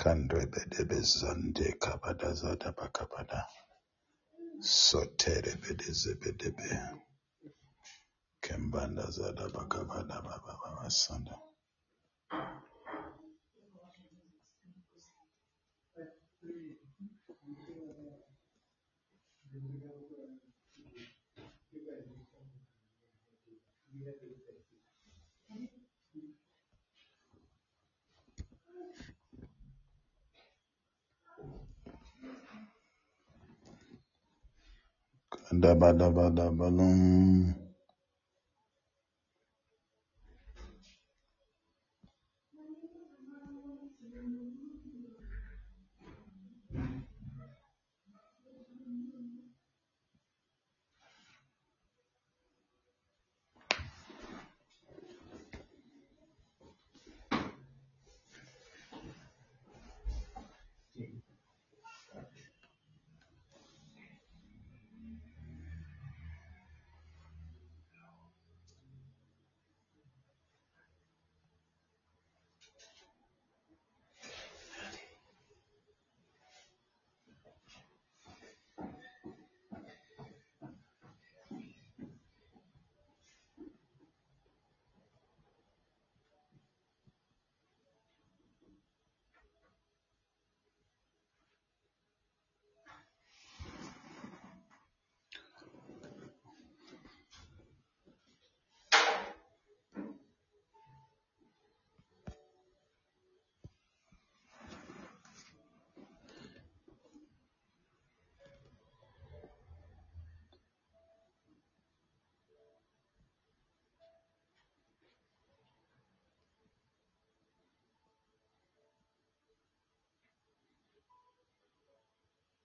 Kandrebedebezande kabadazada bakabada. Soterebedezebedebe. Kembanda zada bakabada bababasanda. da ba da ba da ba lum.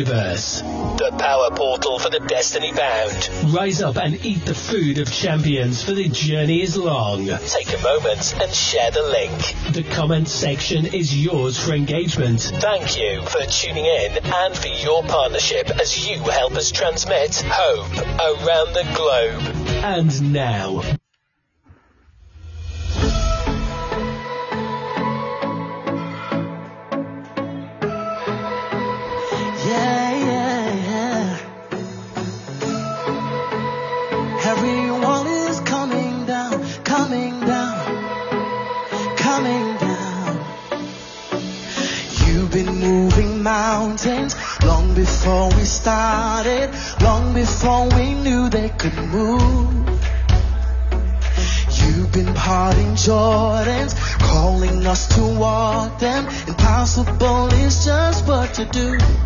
universe. The power portal for the destiny bound. Rise up and eat the food of champions, for the journey is long. Take a moment and share the link. The comment section is yours for engagement. Thank you for tuning in and for your partnership as you help us transmit hope around the globe. And now, started long before we knew they could move. You've been parting Jordans, calling us to walk them. Impossible is just what you do.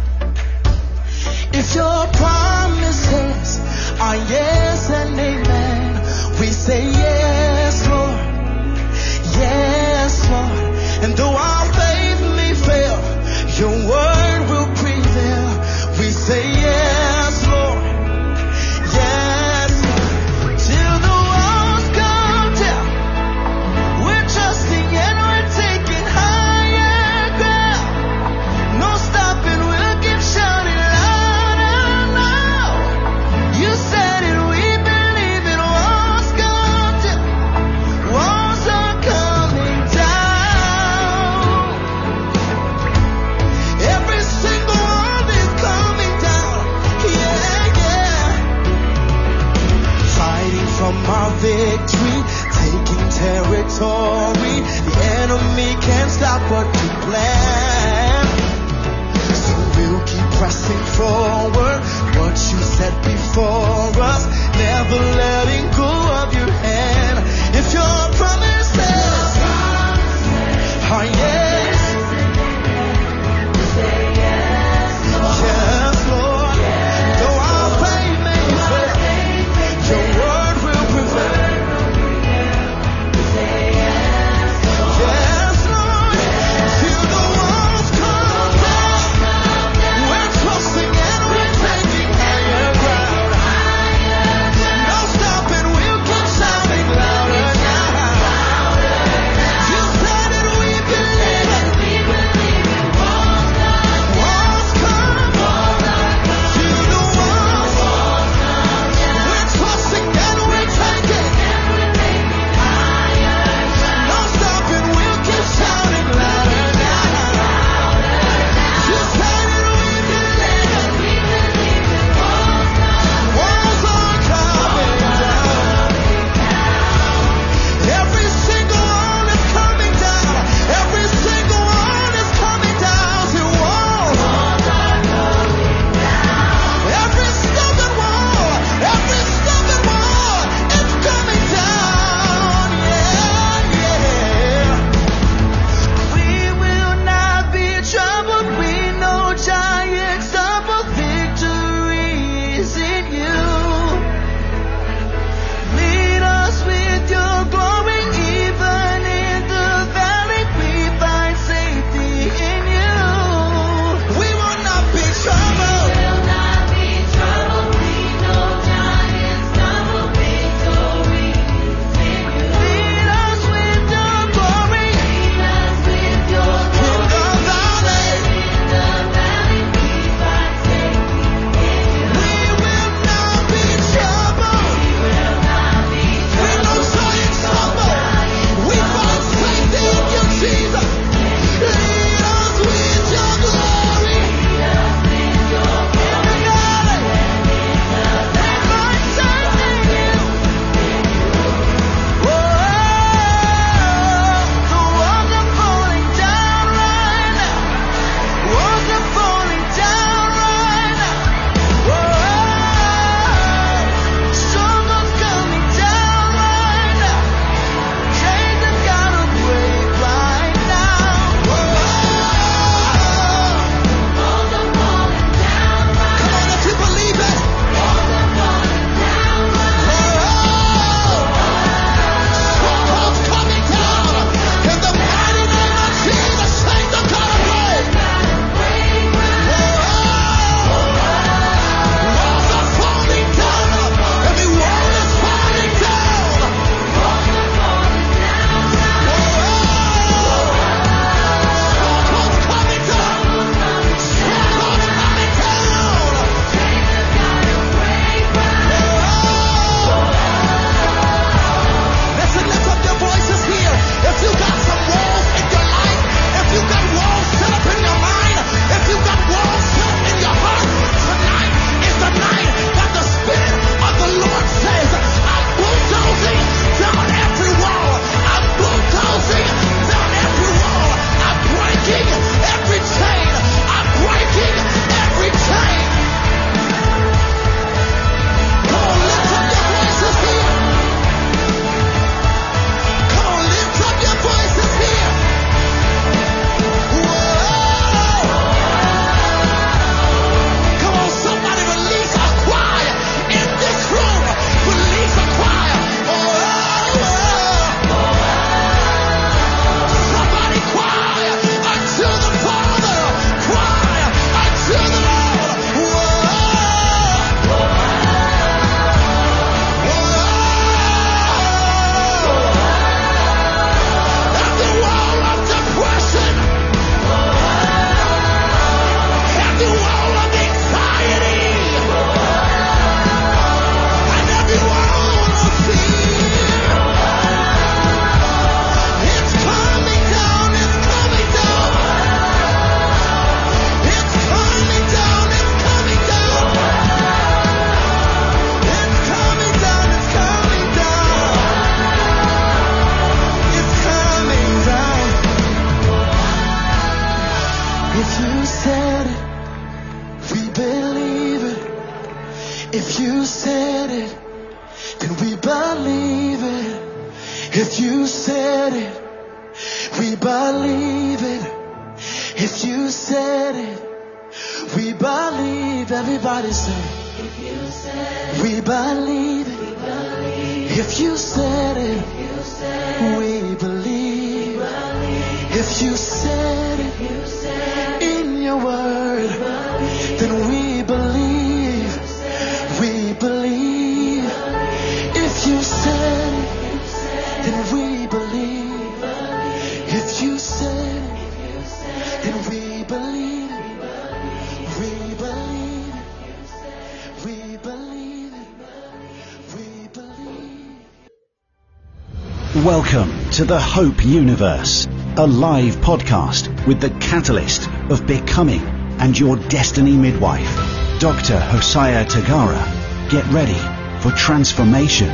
to the Hope Universe, a live podcast with the catalyst of becoming and your destiny midwife, Dr. Hosiah Tagara. Get ready for transformation,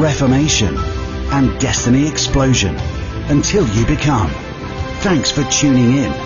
reformation, and destiny explosion until you become. Thanks for tuning in.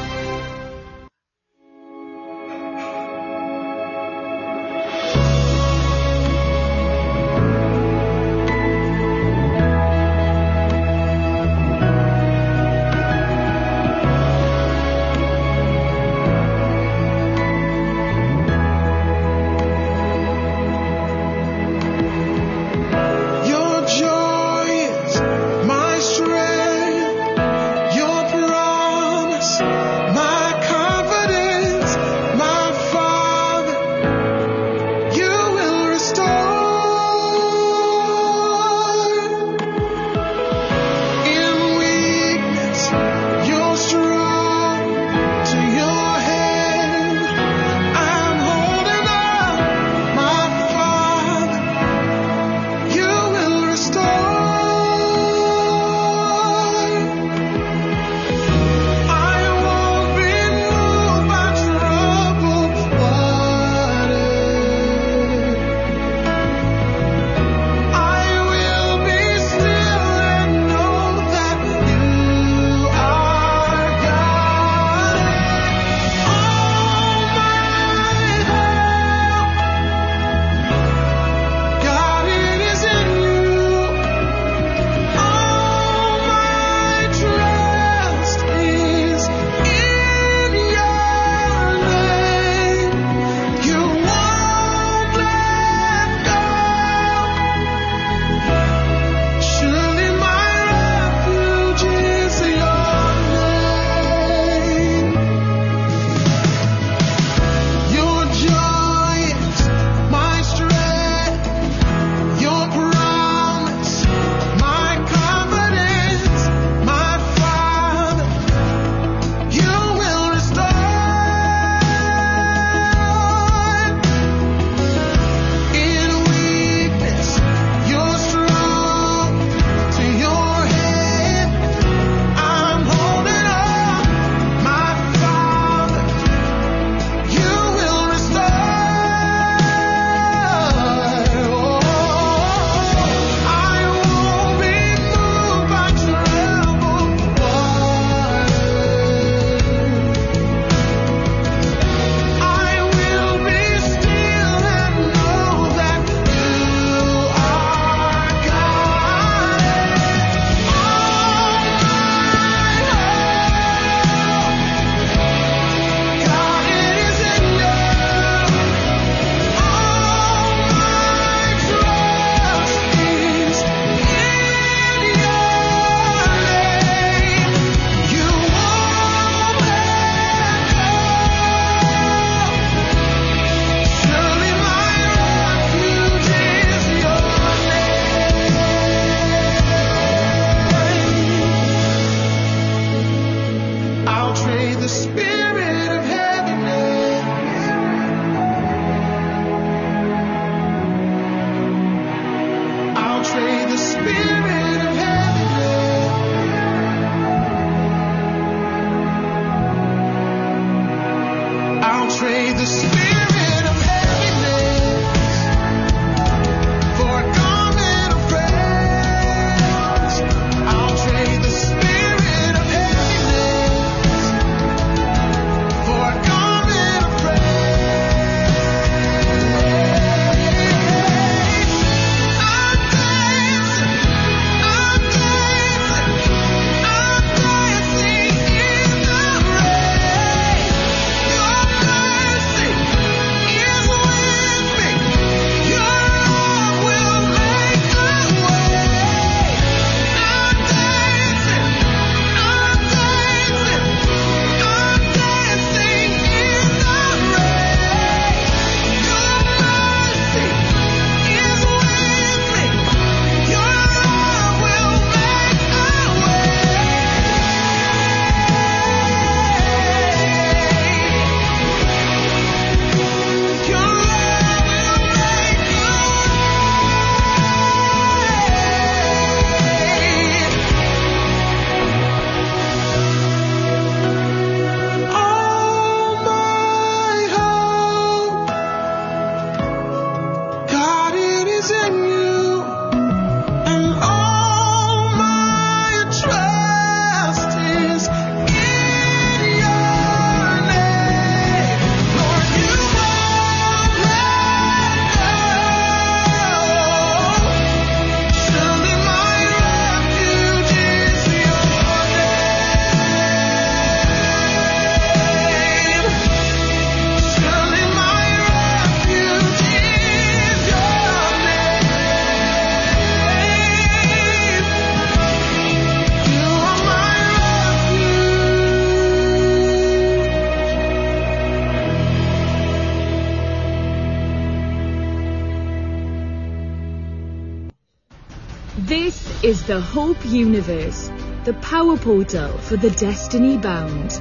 The Hope Universe, the power portal for the destiny bound.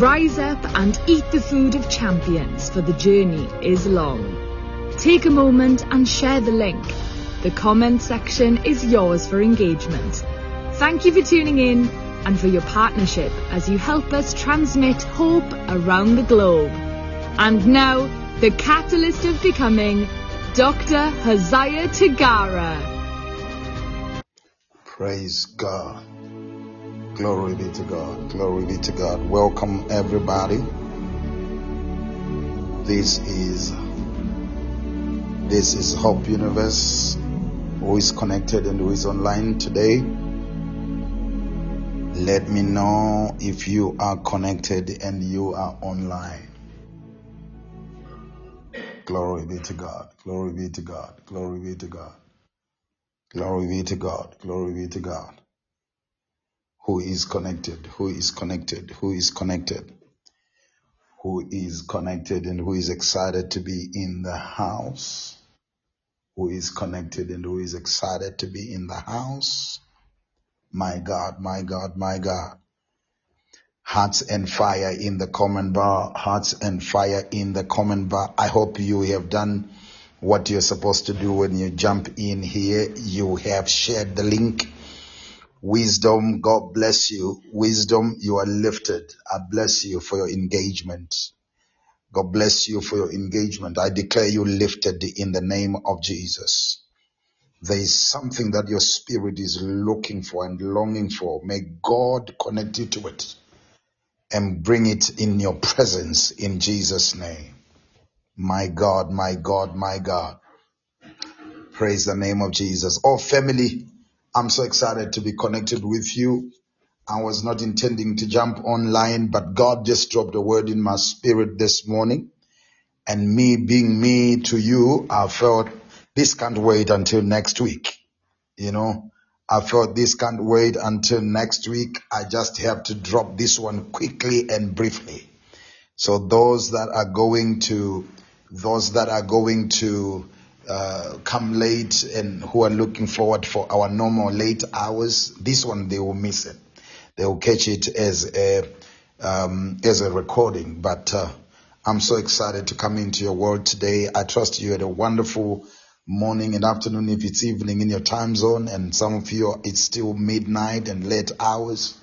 Rise up and eat the food of champions, for the journey is long. Take a moment and share the link. The comment section is yours for engagement. Thank you for tuning in and for your partnership as you help us transmit hope around the globe. And now, the catalyst of becoming Dr. Hosiah Tagara. Praise God. Glory be to God. Glory be to God. Welcome everybody. This is this is Hope Universe. Who is connected and who is online today? Let me know if you are connected and you are online. Glory be to God. Glory be to God. Glory be to God. Glory be to God. Glory be to God. Who is connected? Who is connected? Who is connected? Who is connected and who is excited to be in the house? Who is connected and who is excited to be in the house? My God, my God, my God. Hearts and fire in the comment bar. Hearts and fire in the comment bar. I hope you have done what you're supposed to do when you jump in here. You have shared the link. Wisdom, God bless you. Wisdom, you are lifted. I bless you for your engagement. God bless you for your engagement. I declare you lifted in the name of Jesus. There is something that your spirit is looking for and longing for. May God connect you to it and bring it in your presence in Jesus' name. My God, my God, my God. Praise the name of Jesus. Oh, family, I'm so excited to be connected with you. I was not intending to jump online, but God just dropped a word in my spirit this morning. And me being me to you, I felt this can't wait until next week. You know, I felt this can't wait until next week. I just have to drop this one quickly and briefly. So those that are going to those that are going to uh, come late and who are looking forward for our normal late hours, this one they will miss it. They will catch it as a um, as a recording. But uh, I'm so excited to come into your world today. I trust you had a wonderful morning and afternoon if it's evening in your time zone, and some of you it's still midnight and late hours.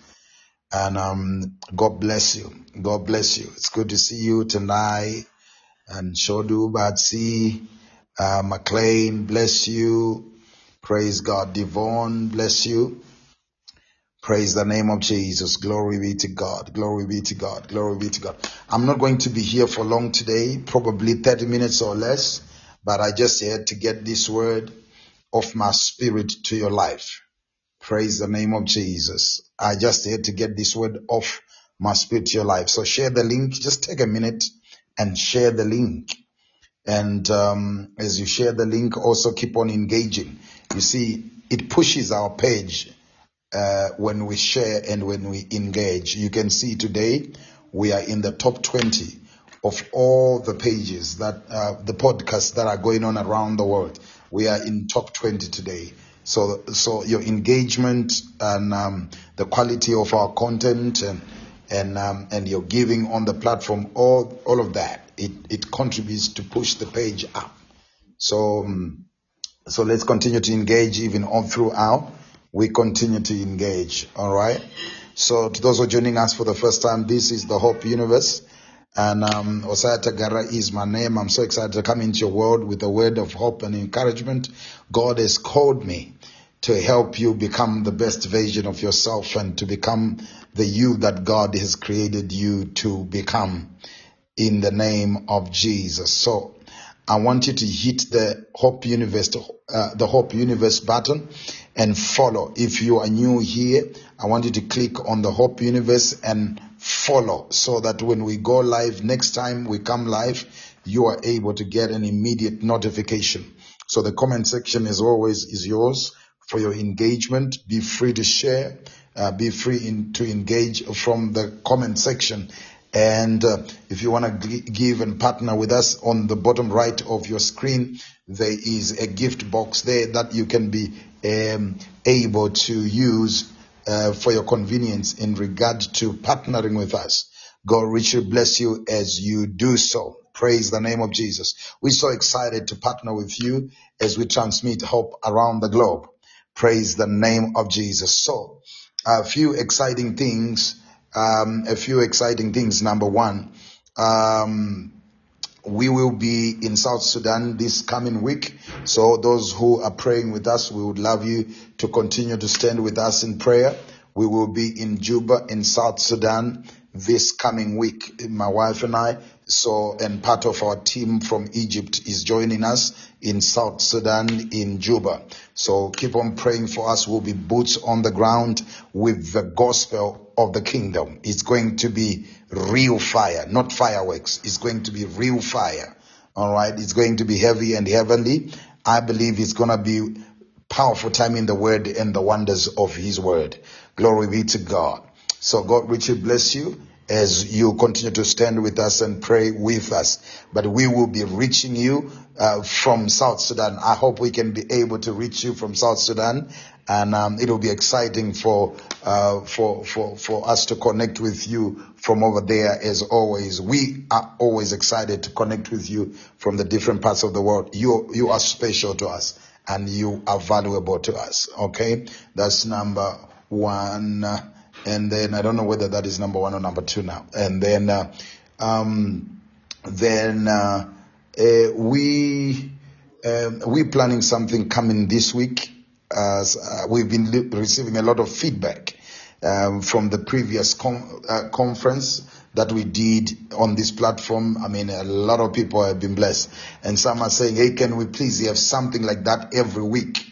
And um, God bless you. God bless you. It's good to see you tonight and Shodu Batsi, uh, McLean, bless you. Praise God. Devon, bless you. Praise the name of Jesus. Glory be to God. Glory be to God. Glory be to God. I'm not going to be here for long today, probably 30 minutes or less, but I just had to get this word of my spirit to your life. Praise the name of Jesus. I just had to get this word off my spirit to your life. So share the link. Just take a minute and share the link. And um, as you share the link, also keep on engaging. You see, it pushes our page uh, when we share and when we engage. You can see today we are in the top 20 of all the pages that uh, the podcasts that are going on around the world. We are in top 20 today. So, so your engagement and um, the quality of our content and and um, and your giving on the platform, all all of that, it it contributes to push the page up. So um, so let's continue to engage even all throughout. We continue to engage. All right. So to those who are joining us for the first time, this is the Hope Universe. And um, Hosiah Tagara is my name. I'm so excited to come into your world with a word of hope and encouragement. God has called me to help you become the best version of yourself and to become the you that God has created you to become in the name of Jesus. So I want you to hit the Hope Universe, uh, the Hope Universe button and follow. If you are new here, I want you to click on the Hope Universe and follow so that when we go live next time we come live, you are able to get an immediate notification. So the comment section is always is yours for your engagement. Be free to share. Uh, be free in, to engage from the comment section And uh, if you want to g- give and partner with us on the bottom right of your screen, there is a gift box there that you can be um, able to use uh, for your convenience in regard to partnering with us. God richly bless you as you do so. Praise the name of Jesus. We're so excited to partner with you as we transmit hope around the globe. Praise the name of Jesus. So, a few exciting things. Um, a few exciting things. Number one, um, we will be in South Sudan this coming week. So those who are praying with us, we would love you to continue to stand with us in prayer. We will be in Juba in South Sudan this coming week, my wife and I. So, and part of our team from Egypt is joining us in South Sudan in Juba. So keep on praying for us. We'll be boots on the ground with the gospel of the kingdom. It's going to be real fire, not fireworks. It's going to be real fire. All right. It's going to be heavy and heavenly. I believe it's going to be powerful time in the word and the wonders of his word. Glory be to God. So God richly bless you as you continue to stand with us and pray with us. But we will be reaching you uh, from South Sudan. I hope we can be able to reach you from South Sudan, and um, it will be exciting for uh, for for for us to connect with you from over there. As always, we are always excited to connect with you from the different parts of the world. You you are special to us, and you are valuable to us. Okay, that's number one and then I don't know whether that is number one or number two now. And then, uh, um, then uh, uh, we um, we planning something coming this week. As uh, we've been li- receiving a lot of feedback um, from the previous com- uh, conference that we did on this platform. I mean, a lot of people have been blessed, and some are saying, "Hey, can we please have something like that every week?"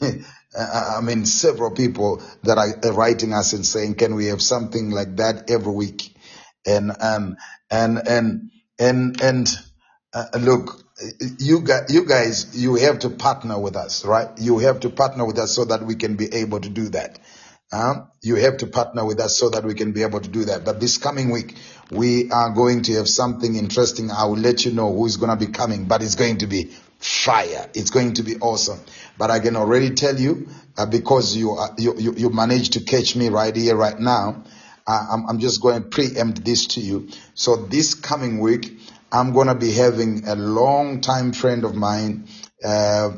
I mean, several people that are writing us and saying, "Can we have something like that every week?" And um, and and and and uh, look, you guys, you guys, you have to partner with us, right? You have to partner with us so that we can be able to do that. Uh, you have to partner with us so that we can be able to do that. But this coming week, we are going to have something interesting. I will let you know who is going to be coming, but it's going to be fire. It's going to be awesome. But I can already tell you, uh, because you, uh, you, you, you managed to catch me right here, right now, uh, I'm, I'm just going to preempt this to you. So this coming week, I'm going to be having a long time friend of mine, uh,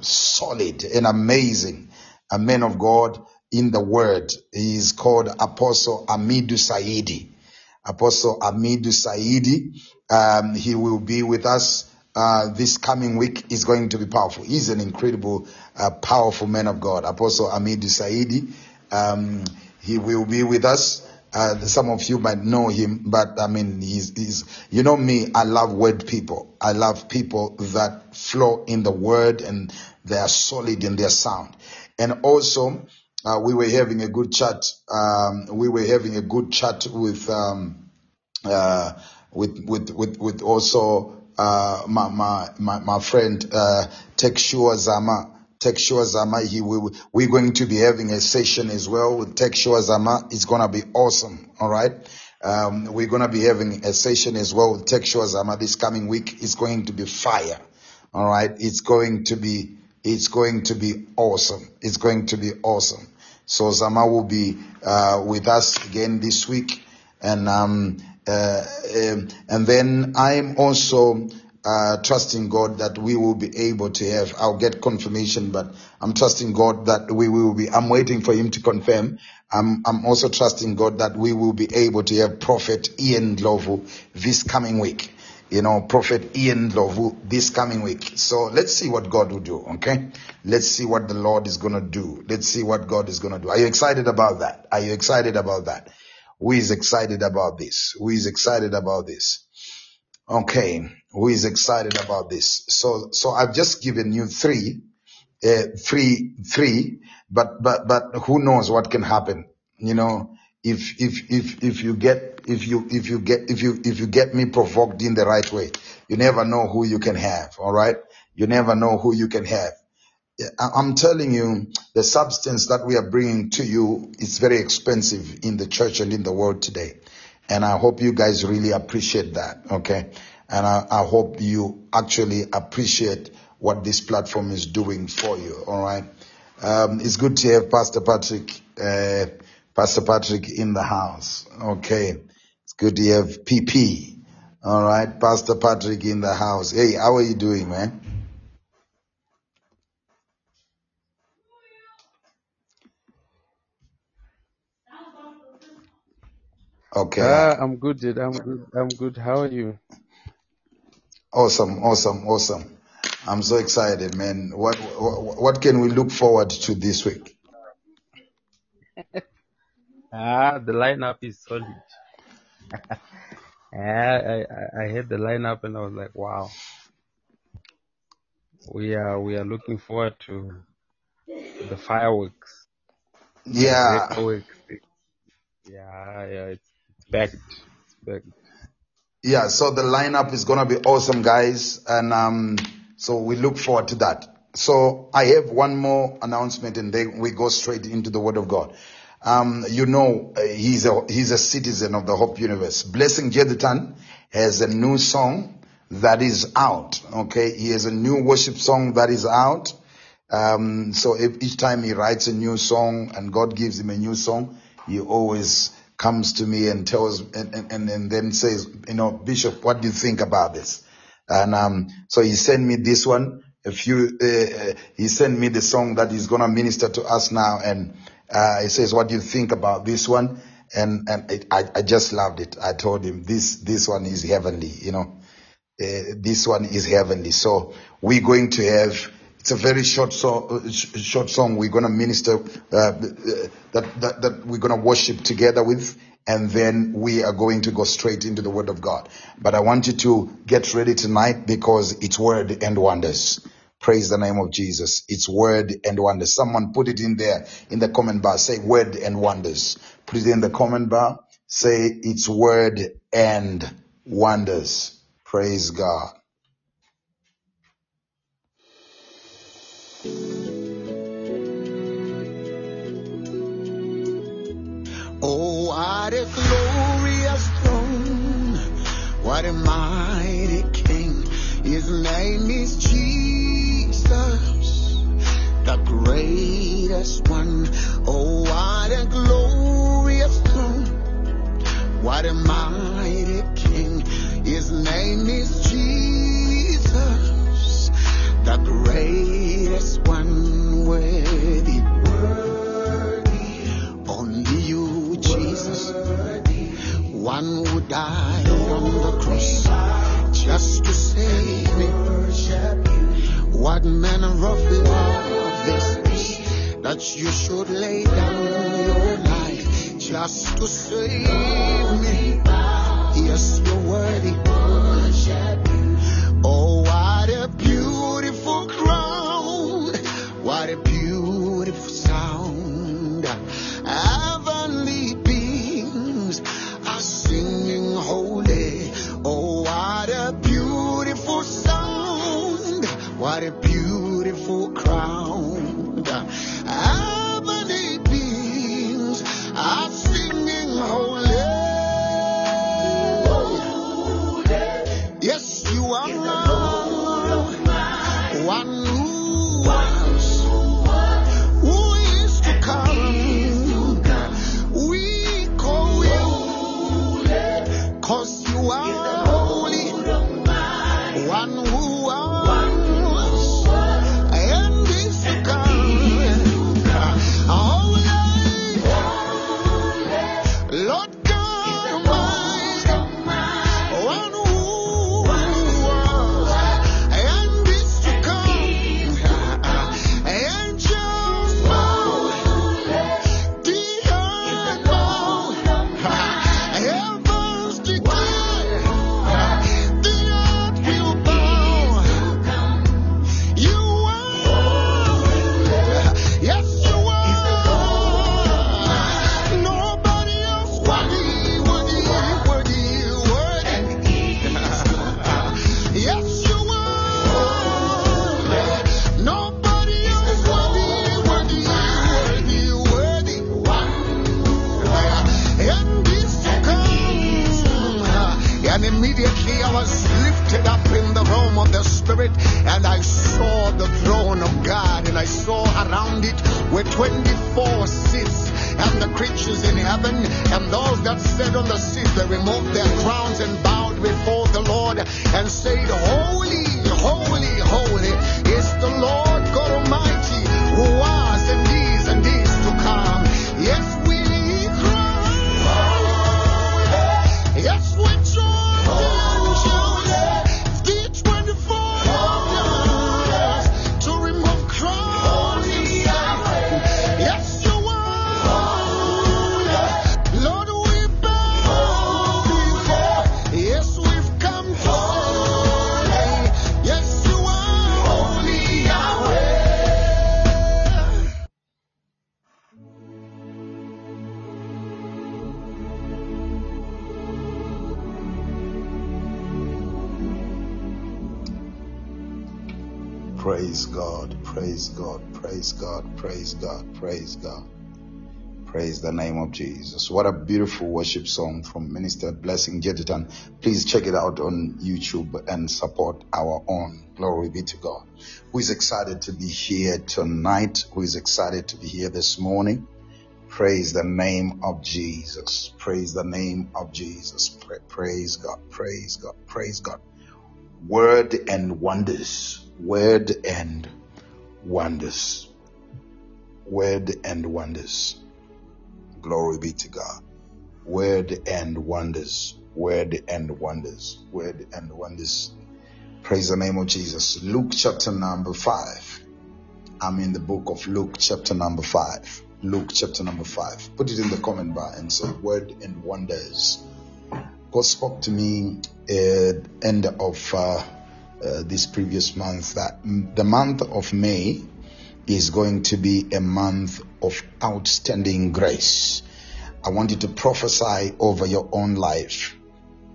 solid and amazing, a man of God in the word. He is called Apostle Amidu Saidi. Apostle Amidu Saidi. Um, he will be with us uh, this coming week is going to be powerful. He's an incredible, uh, powerful man of God, Apostle Amidu Saidi. Um, he will be with us. Uh, some of you might know him, but I mean, he's, he's, you know me, I love word people. I love people that flow in the word and they are solid in their sound. And also, uh, we were having a good chat. Um, we were having a good chat with, um, uh, with, with, with, with also, uh, my, my, my, my friend, uh, Tekshua Zama. Tekshua Zama, he will, we're going to be having a session as well with Tekshua Zama. It's going to be awesome. All right. Um, we're going to be having a session as well with Tekshua Zama this coming week. It's going to be fire. All right. It's going to be, it's going to be awesome. It's going to be awesome. So Zama will be, uh, with us again this week. And, um, uh, um, and then I'm also uh, trusting God that we will be able to have. I'll get confirmation, but I'm trusting God that we will be. I'm waiting for Him to confirm. I'm I'm also trusting God that we will be able to have Prophet Ian Lovu this coming week. You know, Prophet Ian Lovu this coming week. So let's see what God will do. Okay, let's see what the Lord is gonna do. Let's see what God is gonna do. Are you excited about that? Are you excited about that? Who is excited about this? Who is excited about this? Okay, who is excited about this? So, so I've just given you three, uh, three, three, but, but, but who knows what can happen? You know, if, if, if, if you get, if you, if you get, if you, if you get me provoked in the right way, you never know who you can have. All right. You never know who you can have. I'm telling you, the substance that we are bringing to you is very expensive in the church and in the world today. And I hope you guys really appreciate that. Okay. And I, I hope you actually appreciate what this platform is doing for you. All right. Um, it's good to have Pastor Patrick, uh, Pastor Patrick in the house. Okay. It's good to have PP. All right. Pastor Patrick in the house. Hey, how are you doing, man? Okay. Ah, I'm good, dude. I'm good. I'm good. How are you? Awesome, awesome, awesome. I'm so excited, man. What what, what can we look forward to this week? Ah, the lineup is solid. Ah, I, I I heard the lineup and I was like, wow. We are we are looking forward to the fireworks, Yeah, breakaway. Yeah, yeah, it's back. Back. yeah. So the lineup is gonna be awesome, guys, and um, so we look forward to that. So I have one more announcement, and then we go straight into the Word of God. Um, you know, uh, he's a he's a citizen of the Hope Universe. Blessing Jeditan has a new song that is out. Okay, he has a new worship song that is out. Um, so if each time he writes a new song and God gives him a new song, he always comes to me and tells and, and, and then says, you know, Bishop, what do you think about this? And um, so he sent me this one. A few, uh, uh, he sent me the song that he's gonna minister to us now, and uh, he says, "What do you think about this one?" And and it, I I just loved it. I told him this this one is heavenly, you know. Uh, this one is heavenly. So we're going to have. It's a very short song. uh, Short song. We're gonna minister uh, that, that that we're gonna worship together with, and then we are going to go straight into the Word of God. But I want you to get ready tonight because it's Word and wonders. Praise the name of Jesus. It's Word and wonders. Someone put it in there in the comment bar. Say Word and wonders. Put it in the comment bar. Say it's Word and wonders. Praise God. Oh, what a glorious throne. What a mighty king. His name is Jesus, the greatest one. Oh, what a glorious throne. What a mighty king. His name is Jesus, the greatest one. Worthy, worthy. Only you, Jesus. One who died on the cross just to save me. What manner of love is this that you should lay down your life just to save me? Yes, you're worthy. Oh, praise God, praise God, praise God. Praise the name of Jesus. What a beautiful worship song from Minister Blessing Jeditan. Please check it out on YouTube and support our own. Glory be to God. Who is excited to be here tonight? Who is excited to be here this morning? Praise the name of Jesus. Praise the name of Jesus. Praise God. Praise God. Praise God. Word and wonders. Word and wonders. Word and wonders. Glory be to God. Word and wonders. Word and wonders. Word and wonders. Praise the name of Jesus. Luke chapter number five. I'm in the book of Luke chapter number five. Luke chapter number five. Put it in the comment bar and say word and wonders. God spoke to me at end of uh, uh, this previous month that the month of May is going to be a month of outstanding grace. I want you to prophesy over your own life,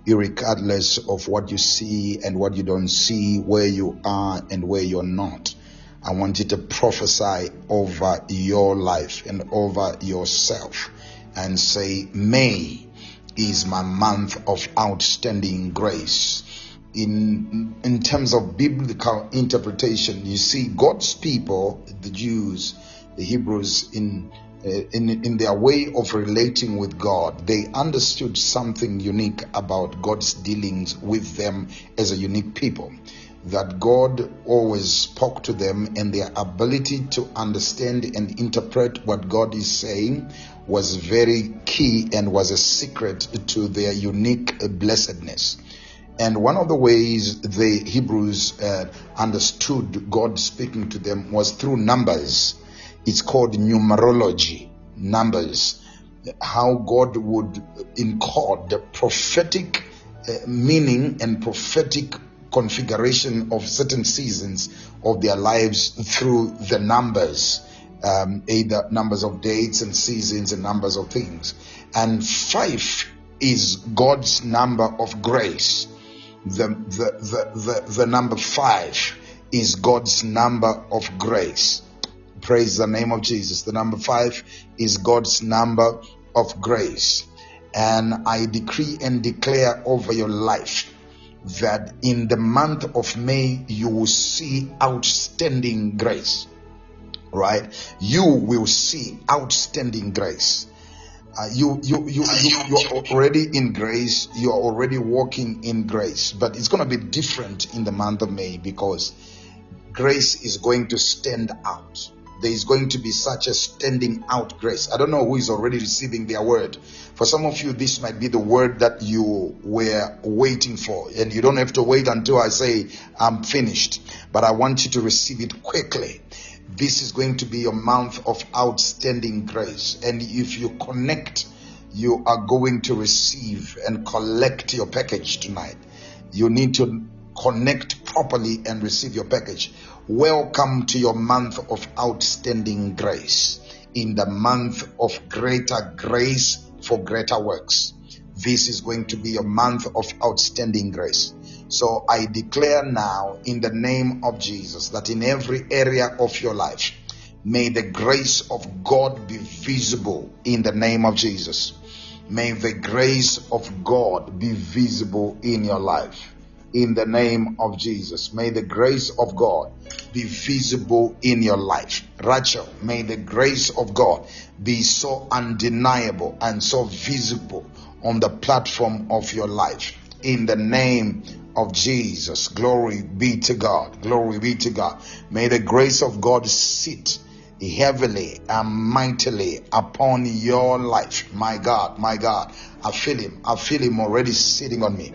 regardless of what you see and what you don't see, where you are and where you're not. I want you to prophesy over your life and over yourself and say, May is my month of outstanding grace. In, in terms of biblical interpretation, you see God's people, the Jews, the Hebrews, in, uh, in, in their way of relating with God, they understood something unique about God's dealings with them as a unique people that God always spoke to them and their ability to understand and interpret what God is saying was very key and was a secret to their unique blessedness. And one of the ways the Hebrews uh, understood God speaking to them was through numbers. It's called numerology, numbers. How God would encode the prophetic uh, meaning and prophetic configuration of certain seasons of their lives through the numbers, um, either numbers of dates and seasons and numbers of things. And five is God's number of grace. The, the, the, the, the number five is God's number of grace. Praise the name of Jesus. The number five is God's number of grace. And I decree and declare over your life that in the month of May you will see outstanding grace. Right? You will see outstanding grace. Uh, you, you, you, you, you are already in grace. You are already walking in grace. But it's going to be different in the month of May because grace is going to stand out. There is going to be such a standing out grace. I don't know who is already receiving their word. For some of you, this might be the word that you were waiting for, and you don't have to wait until I say, I'm finished. But I want you to receive it quickly. This is going to be your month of outstanding grace. And if you connect, you are going to receive and collect your package tonight. You need to connect properly and receive your package. Welcome to your month of outstanding grace. In the month of greater grace for greater works. This is going to be a month of outstanding grace. So I declare now in the name of Jesus that in every area of your life, may the grace of God be visible in the name of Jesus. May the grace of God be visible in your life. in the name of Jesus. May the grace of God be visible in your life. Rachel, may the grace of God be so undeniable and so visible on the platform of your life. In the name of Jesus. Glory be to God. Glory be to God. May the grace of God sit heavily and mightily upon your life. My God, my God. I feel him. I feel him already sitting on me.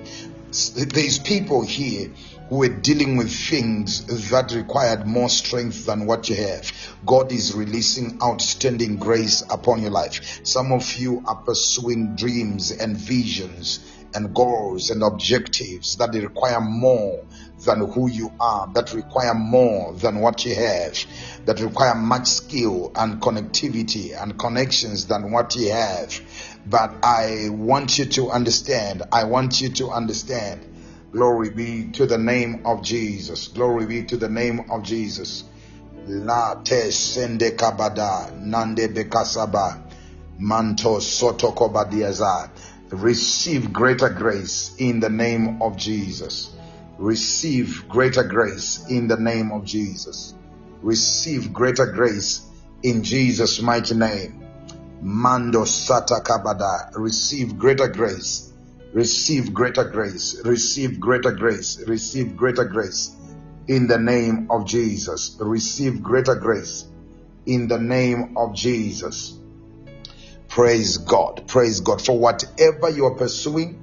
There's people here who are dealing with things that required more strength than what you have. God is releasing outstanding grace upon your life. Some of you are pursuing dreams and visions and goals and objectives that require more than who you are, that require more than what you have, that require much skill and connectivity and connections than what you have. But I want you to understand, I want you to understand. Glory be to the name of Jesus. Glory be to the name of Jesus. La te sende kabada nande bekasaba manto soto kobadiaza. Receive greater grace in the name of Jesus. Receive greater grace in the name of Jesus. Receive greater grace in Jesus' mighty name. Mando Sata Kabada. Receive greater grace. Receive greater grace. Receive greater grace. Receive greater grace in the name of Jesus. Receive greater grace in the name of Jesus. Praise God. Praise God. For whatever you are pursuing,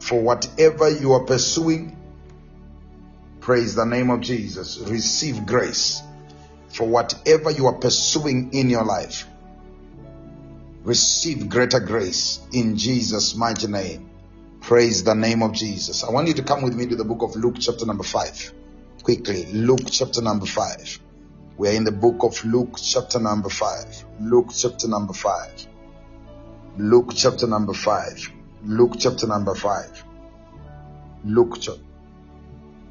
for whatever you are pursuing, praise the name of Jesus. Receive grace. For whatever you are pursuing in your life, receive greater grace in Jesus' mighty name. Praise the name of Jesus. I want you to come with me to the book of Luke, chapter number 5. Quickly, Luke, chapter number 5. We are in the book of Luke, chapter number 5. Luke, chapter number 5. Luke, chapter number 5. Luke, chapter number 5. Luke, ch-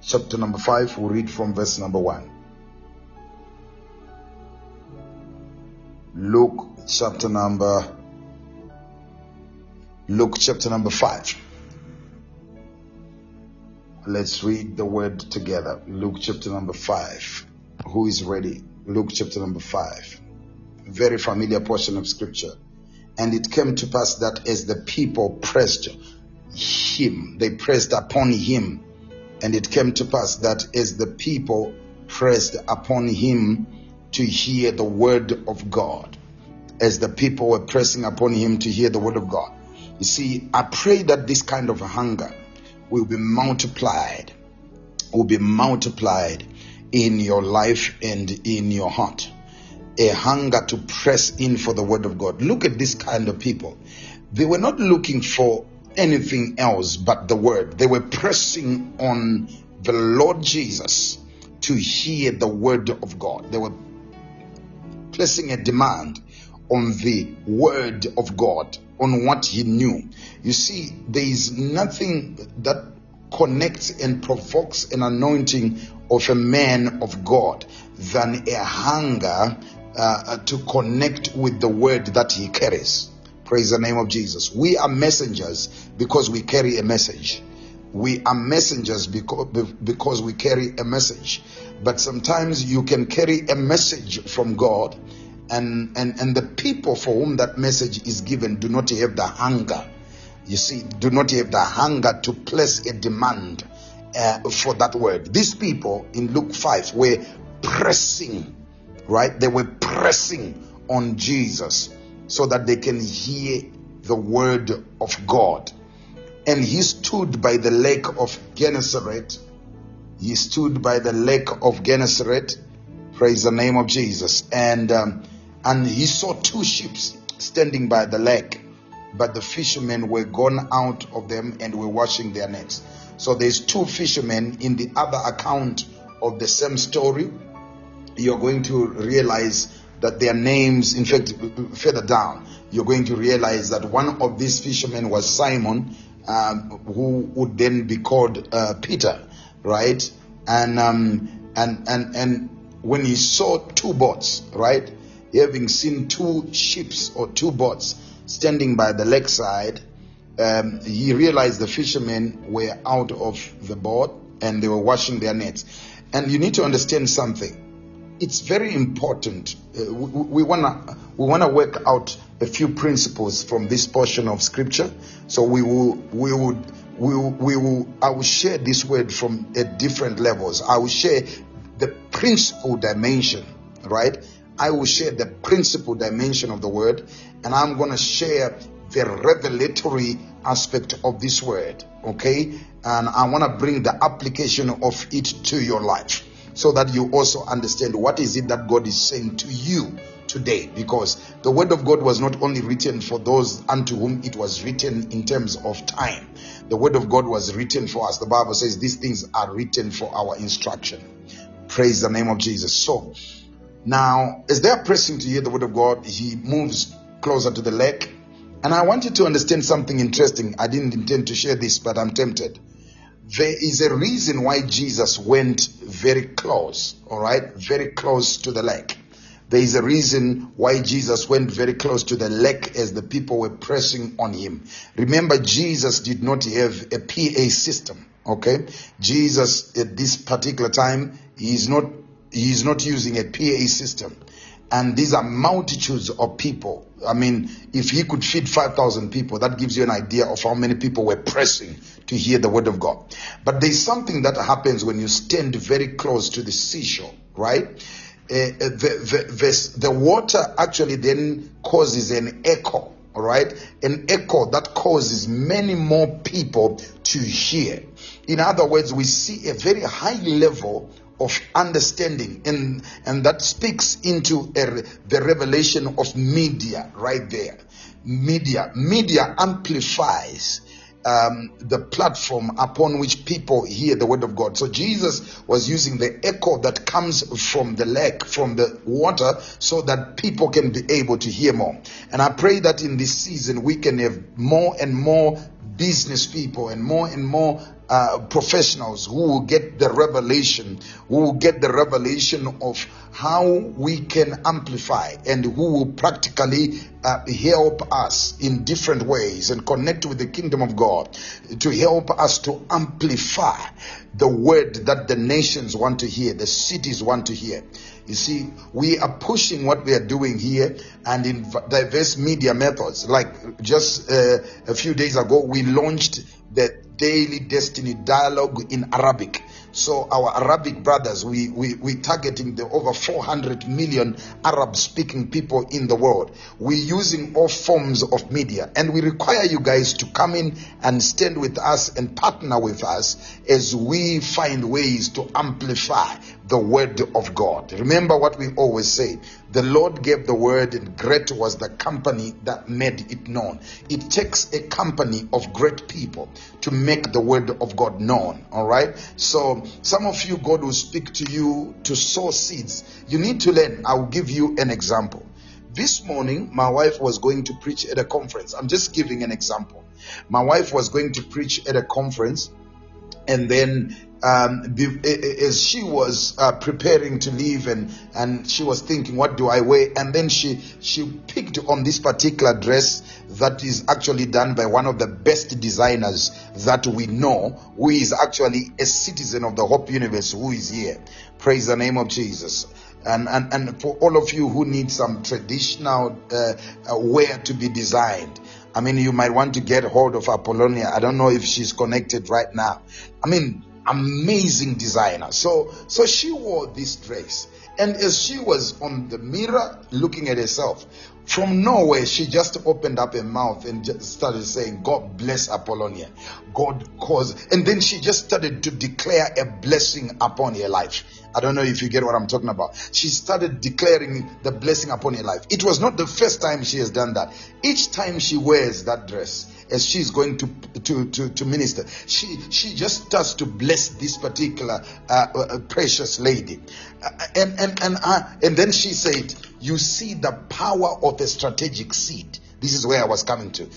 chapter number 5. We'll read from verse number 1. Luke, chapter number Luke, chapter number 5. Let's read the word together. Luke, chapter number 5 who is ready. Luke chapter number 5. Very familiar portion of scripture. And it came to pass that as the people pressed him, they pressed upon him. And it came to pass that as the people pressed upon him to hear the word of God, as the people were pressing upon him to hear the word of God. You see, I pray that this kind of hunger will be multiplied, will be multiplied in your life and in your heart. A hunger to press in for the word of God. Look at this kind of people. They were not looking for anything else but the word. They were pressing on the Lord Jesus to hear the word of God. They were placing a demand on the word of God, on what he knew. You see, there is nothing that connects and provokes an anointing of a man of God than a hunger uh, to connect with the word that he carries. Praise the name of Jesus. We are messengers because we carry a message. We are messengers because, because we carry a message. But sometimes you can carry a message from God, and, and, and the people for whom that message is given do not have the hunger. You see, do not have the hunger to place a demand uh, for that word. These people in Luke 5 were pressing, right? They were pressing on Jesus so that they can hear the word of God. And he stood by the lake of Gennesaret. He stood by the lake of Gennesaret. Praise the name of Jesus. And um, and he saw two ships standing by the lake, but the fishermen were gone out of them and were washing their nets. So there's two fishermen in the other account of the same story. You're going to realize that their names, in fact, further down, you're going to realize that one of these fishermen was Simon, um, who would then be called uh, Peter, right? And um, and and and when he saw two boats, right, having seen two ships or two boats standing by the lakeside, um, he realized the fishermen were out of the boat and they were washing their nets. And you need to understand something. It's very important. Uh, we, we wanna we wanna work out a few principles from this portion of scripture. So we will we would we will, we will I will share this word from at different levels. I will share the principal dimension, right? I will share the principal dimension of the word, and I'm going to share the revelatory aspect of this word, okay? And I want to bring the application of it to your life so that you also understand what is it that God is saying to you today because the word of God was not only written for those unto whom it was written in terms of time. The word of God was written for us. The Bible says these things are written for our instruction. Praise the name of Jesus. So now, as they are pressing to hear the word of God, he moves closer to the lake. And I want you to understand something interesting. I didn't intend to share this, but I'm tempted. There is a reason why Jesus went very close, all right, very close to the lake. There is a reason why Jesus went very close to the lake as the people were pressing on him. Remember, Jesus did not have a PA system, okay? Jesus, at this particular time, he is not he is not using a PA system. And these are multitudes of people. I mean, if he could feed 5,000 people, that gives you an idea of how many people were pressing to hear the word of God. But there's something that happens when you stand very close to the seashore, right? Uh, the, the, the, the water actually then causes an echo, all right? An echo that causes many more people to hear. In other words, we see a very high level of understanding and and that speaks into a, the revelation of media right there media media amplifies um, the platform upon which people hear the word of God. So Jesus was using the echo that comes from the lake, from the water, so that people can be able to hear more. And I pray that in this season we can have more and more business people and more and more uh, professionals who will get the revelation, who will get the revelation of how we can amplify and who will practically uh, help us in different ways and connect with the kingdom of God to help us to amplify the word that the nations want to hear, the cities want to hear. You see, we are pushing what we are doing here and in diverse media methods. Like just uh, a few days ago, we launched the daily destiny dialogue in Arabic. So our Arabic brothers, we, we, we targeting the over 400 million Arab speaking people in the world. We're using all forms of media and we require you guys to come in and stand with us and partner with us as we find ways to amplify the word of God. Remember what we always say. The Lord gave the word and great was the company that made it known. It takes a company of great people to make the word of God known. All right. So some of you, God will speak to you to sow seeds. You need to learn. I will give you an example. This morning, my wife was going to preach at a conference. I'm just giving an example. My wife was going to preach at a conference and then um, as she was uh, preparing to leave and and she was thinking what do i wear and then she she picked on this particular dress that is actually done by one of the best designers that we know who is actually a citizen of the hope universe who is here praise the name of jesus and, and, and for all of you who need some traditional uh, uh, wear to be designed, I mean, you might want to get hold of Apollonia. I don't know if she's connected right now. I mean, amazing designer. So, so she wore this dress. And as she was on the mirror looking at herself, from nowhere, she just opened up her mouth and just started saying, God bless Apollonia. God cause. And then she just started to declare a blessing upon her life. I don't know if you get what I'm talking about. She started declaring the blessing upon her life. It was not the first time she has done that. Each time she wears that dress, as she's going to to to, to minister, she she just starts to bless this particular uh, uh, precious lady, uh, and and and uh, and then she said, "You see the power of a strategic seed." This is where I was coming to.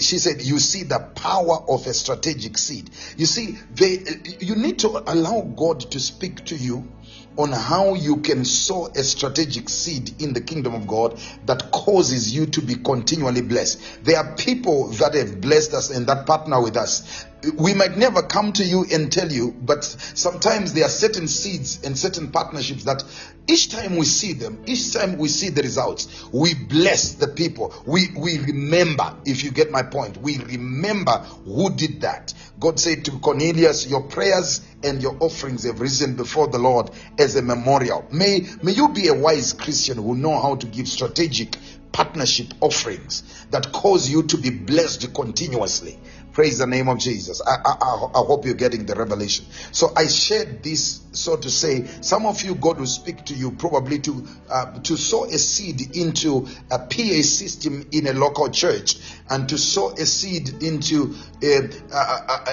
She said, You see the power of a strategic seed. You see, they, you need to allow God to speak to you on how you can sow a strategic seed in the kingdom of God that causes you to be continually blessed. There are people that have blessed us and that partner with us. We might never come to you and tell you, but sometimes there are certain seeds and certain partnerships that each time we see them, each time we see the results, we bless the people. We we remember, if you get my point, we remember who did that. God said to Cornelius, Your prayers and your offerings have risen before the Lord as a memorial. May may you be a wise Christian who know how to give strategic partnership offerings that cause you to be blessed continuously. Praise the name of Jesus. I, I, I, hope you're getting the revelation. So I shared this, so to say, some of you, God will speak to you probably to uh, to sow a seed into a PA system in a local church and to sow a seed into a, a,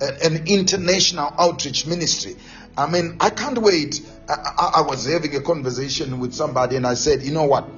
a, an international outreach ministry. I mean, I can't wait. I, I was having a conversation with somebody and I said, you know what?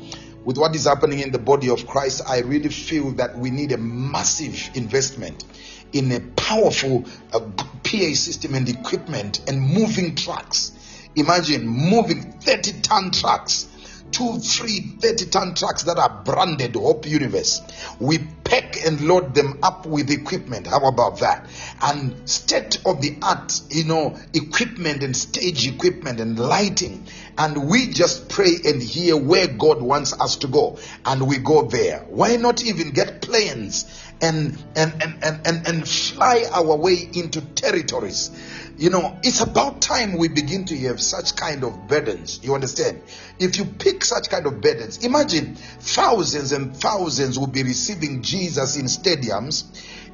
With what is happening in the body of Christ, I really feel that we need a massive investment in a powerful uh, PA system and equipment and moving trucks. Imagine moving 30 ton trucks two, three 30 ton trucks that are branded Hope Universe. We pack and load them up with equipment. How about that? And state of the art, you know, equipment and stage equipment and lighting. And we just pray and hear where God wants us to go. And we go there. Why not even get planes and, and, and, and, and, and fly our way into territories? You know, it's about time we begin to have such kind of burdens. You understand? If you pick such kind of burdens, imagine thousands and thousands will be receiving Jesus in stadiums,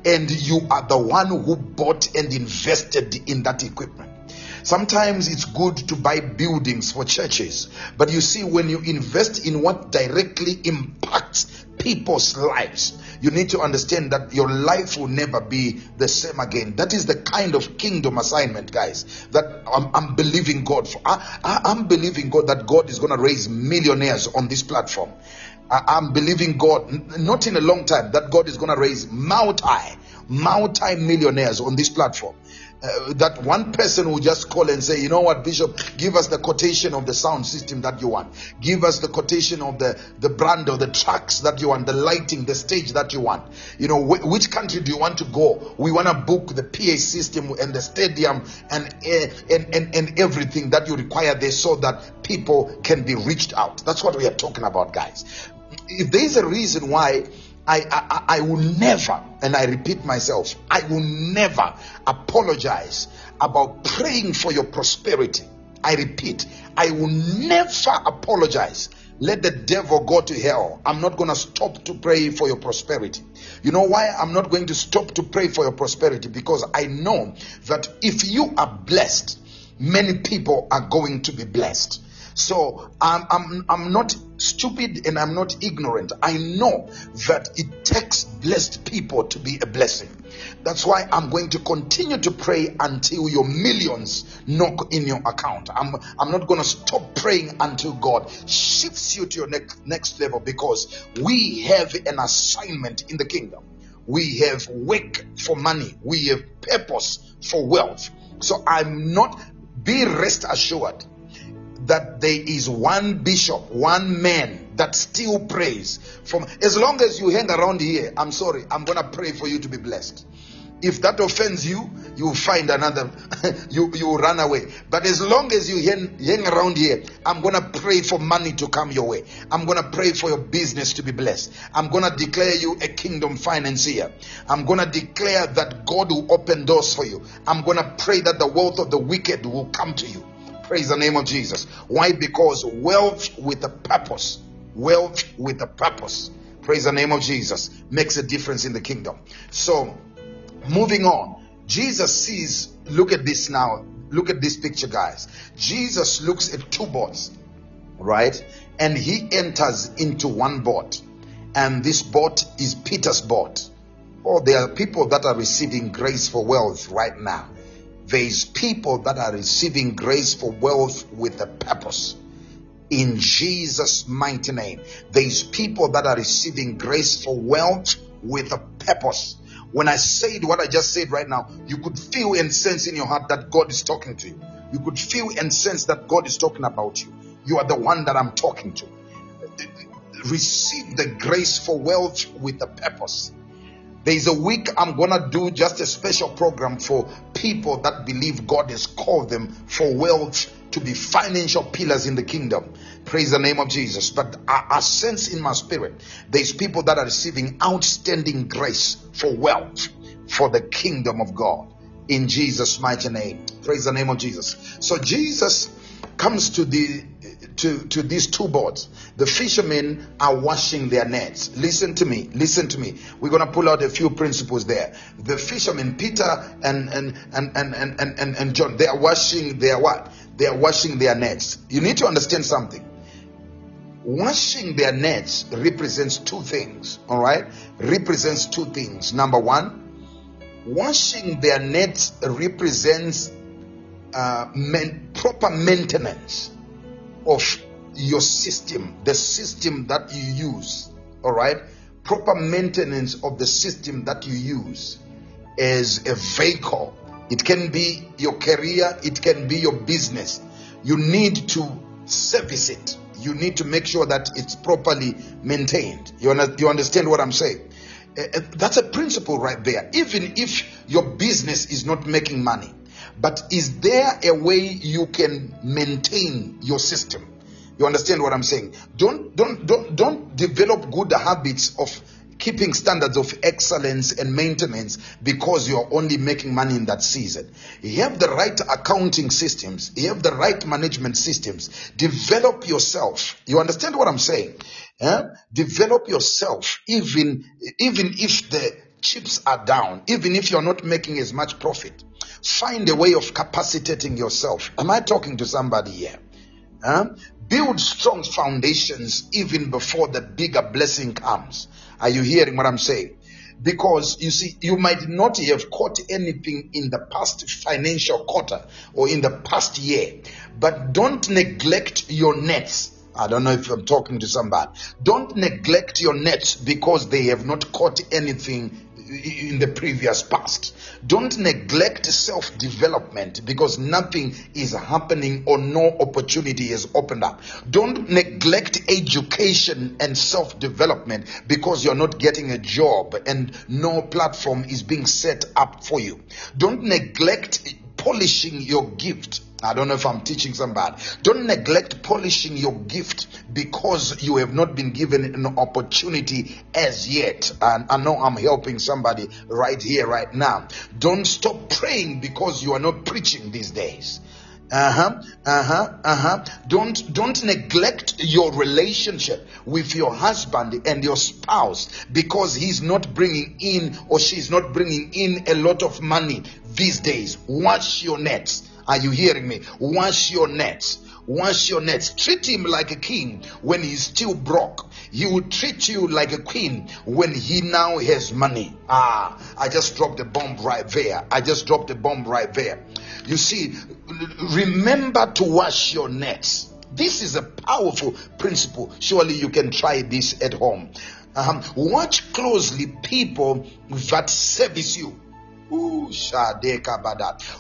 and you are the one who bought and invested in that equipment. Sometimes it's good to buy buildings for churches, but you see, when you invest in what directly impacts people's lives, you need to understand that your life will never be the same again. That is the kind of kingdom assignment, guys, that I'm, I'm believing God for. I, am believing God that God is going to raise millionaires on this platform. I, am believing God, not in a long time, that God is going to raise multi, multi millionaires on this platform uh, that one person will just call and say, you know what, Bishop, give us the quotation of the sound system that you want. Give us the quotation of the, the brand of the tracks that you want, the lighting, the stage that you want. You know, wh- which country do you want to go? We want to book the PA system and the stadium and, uh, and, and, and everything that you require there so that people can be reached out. That's what we are talking about, guys. If there is a reason why I, I, I will never, and I repeat myself, I will never apologize about praying for your prosperity. I repeat, I will never apologize. Let the devil go to hell. I'm not going to stop to pray for your prosperity. You know why I'm not going to stop to pray for your prosperity? Because I know that if you are blessed, many people are going to be blessed. So I'm, I'm, I'm not stupid and I'm not ignorant. I know that it takes blessed people to be a blessing. That's why I'm going to continue to pray until your millions knock in your account. I'm, I'm not going to stop praying until God shifts you to your next, next level because we have an assignment in the kingdom. We have work for money. We have purpose for wealth. So I'm not, be rest assured that there is one bishop, one man that still prays. From as long as you hang around here, I'm sorry, I'm gonna pray for you to be blessed. If that offends you, you find another, you you run away. But as long as you hang, hang around here, I'm gonna pray for money to come your way. I'm gonna pray for your business to be blessed. I'm gonna declare you a kingdom financier. I'm gonna declare that God will open doors for you. I'm gonna pray that the wealth of the wicked will come to you. Praise the name of Jesus. Why? Because wealth with a purpose, wealth with a purpose, praise the name of Jesus, makes a difference in the kingdom. So, moving on, Jesus sees, look at this now, look at this picture, guys. Jesus looks at two boats, right? And he enters into one boat, and this boat is Peter's boat. Oh, there are people that are receiving grace for wealth right now there is people that are receiving grace for wealth with a purpose in Jesus' mighty name. There is people that are receiving grace for wealth with a purpose. When I said what I just said right now, you could feel and sense in your heart that God is talking to you. you could feel and sense that God is talking about you. You are the one that I'm talking to. Receive the grace for wealth with a purpose. There is a week I'm gonna do just a special program for people that believe God has called them for wealth to be financial pillars in the kingdom. Praise the name of Jesus. But I, I sense in my spirit there's people that are receiving outstanding grace for wealth for the kingdom of God in Jesus' mighty name. Praise the name of Jesus. So Jesus comes to the to, to these two boats. The fishermen are washing their nets. Listen to me. Listen to me. We're going to pull out a few principles there. The fishermen, Peter and, and, and, and, and, and, and John, they are washing their what? They are washing their nets. You need to understand something. Washing their nets represents two things. All right? Represents two things. Number one, washing their nets represents uh, men, proper maintenance of your system, the system that you use. All right, proper maintenance of the system that you use as a vehicle. It can be your career, it can be your business. You need to service it. You need to make sure that it's properly maintained. You, you understand what I'm saying? Uh, that's a principle right there. Even if your business is not making money, but is there a way you can maintain your system? You understand what I'm saying? Don't don't don't don't develop good habits of keeping standards of excellence and maintenance because you're only making money in that season. You have the right accounting systems, you have the right management systems. Develop yourself. You understand what I'm saying? Eh? Develop yourself even even if the chips are down, even if you're not making as much profit. Find a way of capacitating yourself. Am I talking to somebody here? Huh? Build strong foundations even before the bigger blessing comes. Are you hearing what I'm saying? Because you see, you might not have caught anything in the past financial quarter or in the past year, but don't neglect your nets. I don't know if I'm talking to somebody. Don't neglect your nets because they have not caught anything in the previous past. Don't neglect self development because nothing is happening or no opportunity is opened up. Don't neglect education and self development because you're not getting a job and no platform is being set up for you. Don't neglect polishing your gift I don't know if I'm teaching somebody. Don't neglect polishing your gift because you have not been given an opportunity as yet. And I know I'm helping somebody right here, right now. Don't stop praying because you are not preaching these days. Uh-huh. Uh-huh. Uh-huh. Don't don't neglect your relationship with your husband and your spouse because he's not bringing in or she's not bringing in a lot of money these days. Wash your nets are you hearing me? Wash your nets. Wash your nets. Treat him like a king when he's still broke. He will treat you like a queen when he now has money. Ah, I just dropped a bomb right there. I just dropped a bomb right there. You see, remember to wash your nets. This is a powerful principle. Surely you can try this at home. Um, watch closely people that service you.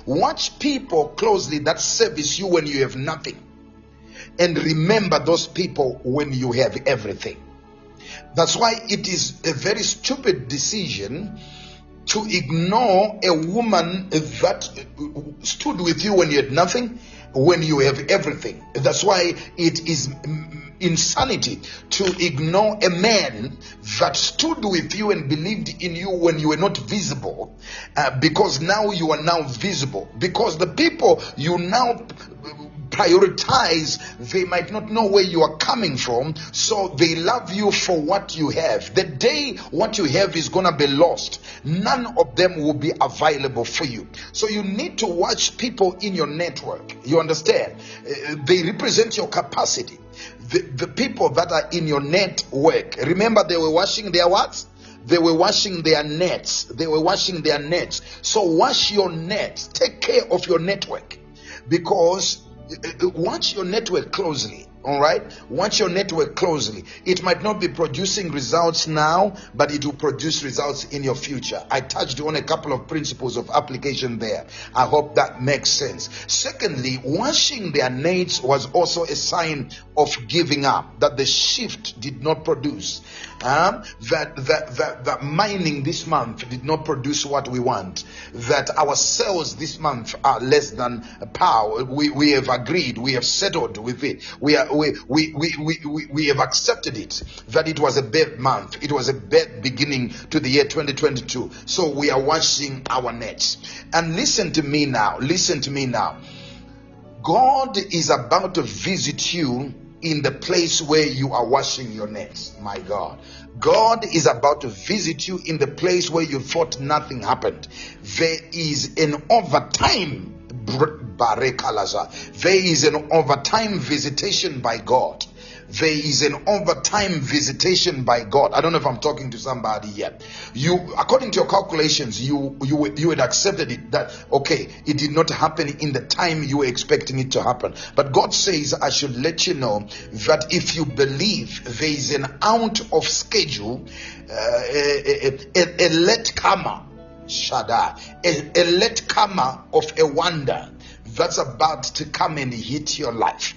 Watch people closely that service you when you have nothing. And remember those people when you have everything. That's why it is a very stupid decision to ignore a woman that stood with you when you had nothing, when you have everything. That's why it is insanity to ignore a man that stood with you and believed in you when you were not visible uh, because now you are now visible because the people you now prioritize, they might not know where you are coming from, so they love you for what you have. The day what you have is gonna be lost, none of them will be available for you. So you need to watch people in your network. You understand? Uh, they represent your capacity. The, the people that are in your network, remember they were washing their what? They were washing their nets. They were washing their nets. So wash your nets. Take care of your network because watch your network closely. All right, watch your network closely. It might not be producing results now, but it will produce results in your future. I touched on a couple of principles of application there. I hope that makes sense. Secondly, washing their nets was also a sign of giving up, that the shift did not produce. That, that, that, that mining this month did not produce what we want. That our sales this month are less than power. We, we have agreed, we have settled with it. We are we, we, we, we, we have accepted it that it was a bad month. It was a bad beginning to the year 2022. So we are washing our nets. And listen to me now. Listen to me now. God is about to visit you in the place where you are washing your nets. My God. God is about to visit you in the place where you thought nothing happened. There is an overtime there is an overtime visitation by God. There is an overtime visitation by God. I don't know if I'm talking to somebody yet. You, according to your calculations, you you you had accepted it that okay, it did not happen in the time you were expecting it to happen. But God says I should let you know that if you believe there is an out of schedule, uh, a, a, a, a late comer, Shaddai, a, a late comer of a wonder that's about to come and hit your life.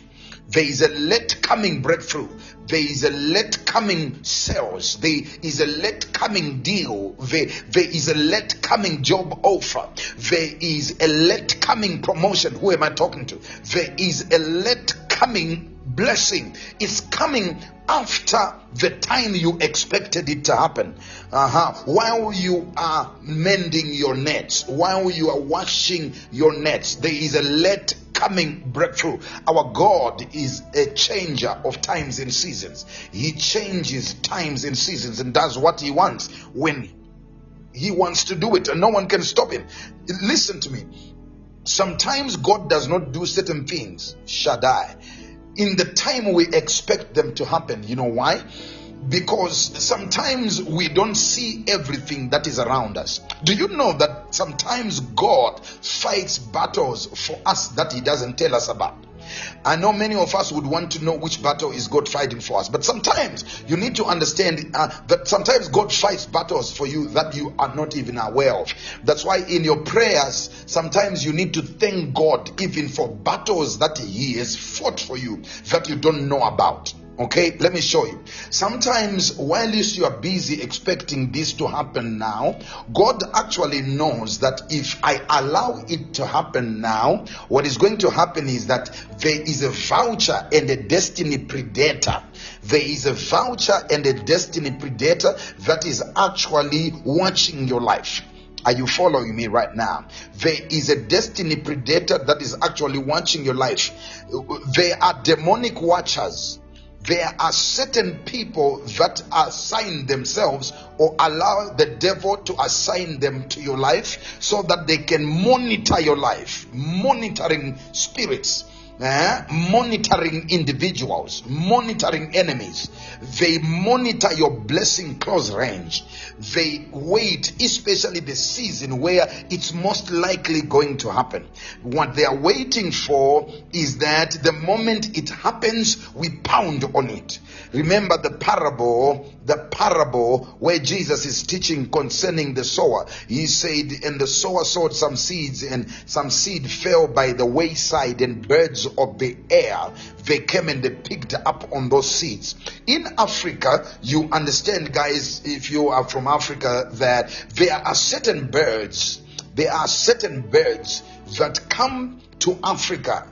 There is a late coming breakthrough. There is a late coming sales. There is a late coming deal. There, there is a late coming job offer. There is a late coming promotion. Who am I talking to? There is a late coming blessing. is coming after the time you expected it to happen. Uh-huh. While you are mending your nets, while you are washing your nets, there is a let coming breakthrough. Our God is a changer of times and seasons. He changes times and seasons and does what he wants when he wants to do it, and no one can stop him. Listen to me. Sometimes God does not do certain things, Shaddai, in the time we expect them to happen. You know why? because sometimes we don't see everything that is around us. Do you know that sometimes God fights battles for us that He doesn't tell us about? I know many of us would want to know which battle is God fighting for us, but sometimes you need to understand uh, that sometimes God fights battles for you that you are not even aware of. That's why in your prayers, sometimes you need to thank God even for battles that He has fought for you that you don't know about. Okay, let me show you. Sometimes, while you are busy expecting this to happen now, God actually knows that if I allow it to happen now, what is going to happen is that there is a voucher and a destiny predator. There is a voucher and a destiny predator that is actually watching your life. Are you following me right now? There is a destiny predator that is actually watching your life. There are demonic watchers there are certain people that assign themselves or allow the devil to assign them to your life so that they can monitor your life, monitoring spirits uh, monitoring individuals, monitoring enemies. They monitor your blessing close range. They wait, especially the season where it's most likely going to happen. What they are waiting for is that the moment it happens, we pound on it. Remember the parable, the parable where Jesus is teaching concerning the sower. He said, and the sower sowed some seeds and some seed fell by the wayside and birds of the air, they came and they picked up on those seeds. In Africa, you understand guys, if you are from Africa, that there are certain birds, there are certain birds that come to Africa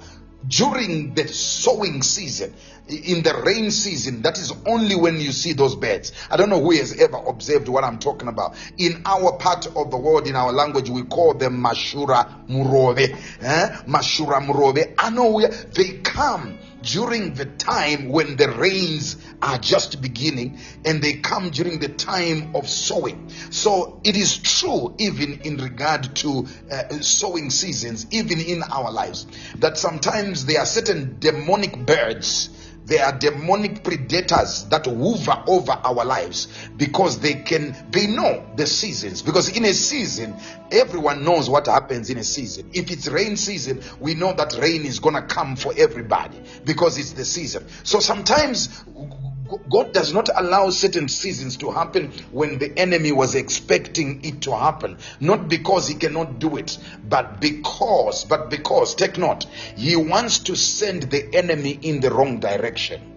during the sowing season in the rain season, that is only when you see those birds. I don't know who has ever observed what I'm talking about. In our part of the world, in our language, we call them Mashura Murove. Eh? Mashura Murove. I know where they come during the time when the rains are just beginning and they come during the time of sowing. So it is true, even in regard to uh, sowing seasons, even in our lives, that sometimes there are certain demonic birds there are demonic predators that hover over our lives because they can they know the seasons. Because in a season everyone knows what happens in a season. If it's rain season we know that rain is going to come for everybody because it's the season. So sometimes God does not allow certain seasons to happen when the enemy was expecting it to happen. Not because he cannot do it, but because, but because, take note, he wants to send the enemy in the wrong direction.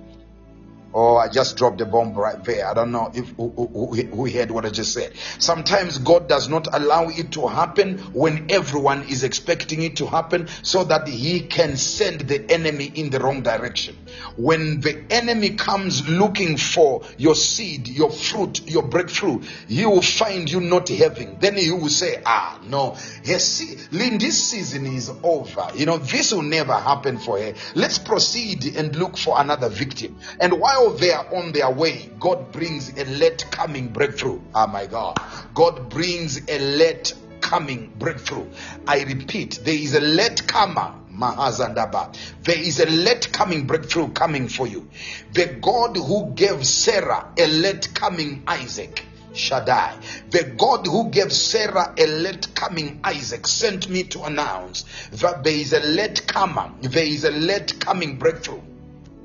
Oh, I just dropped the bomb right there. I don't know if who, who, who heard what I just said. Sometimes God does not allow it to happen when everyone is expecting it to happen so that He can send the enemy in the wrong direction. When the enemy comes looking for your seed, your fruit, your breakthrough, he will find you not having. Then he will say, Ah, no, yes, Lynn, this season is over. You know, this will never happen for her. Let's proceed and look for another victim. And while they are on their way, God brings a late coming breakthrough. Oh my God. God brings a late coming breakthrough. I repeat, there is a late comer Mahazandaba. There is a late coming breakthrough coming for you. The God who gave Sarah a late coming Isaac. Shaddai, the God who gave Sarah a late coming Isaac, sent me to announce that there is a late comer, there is a late coming breakthrough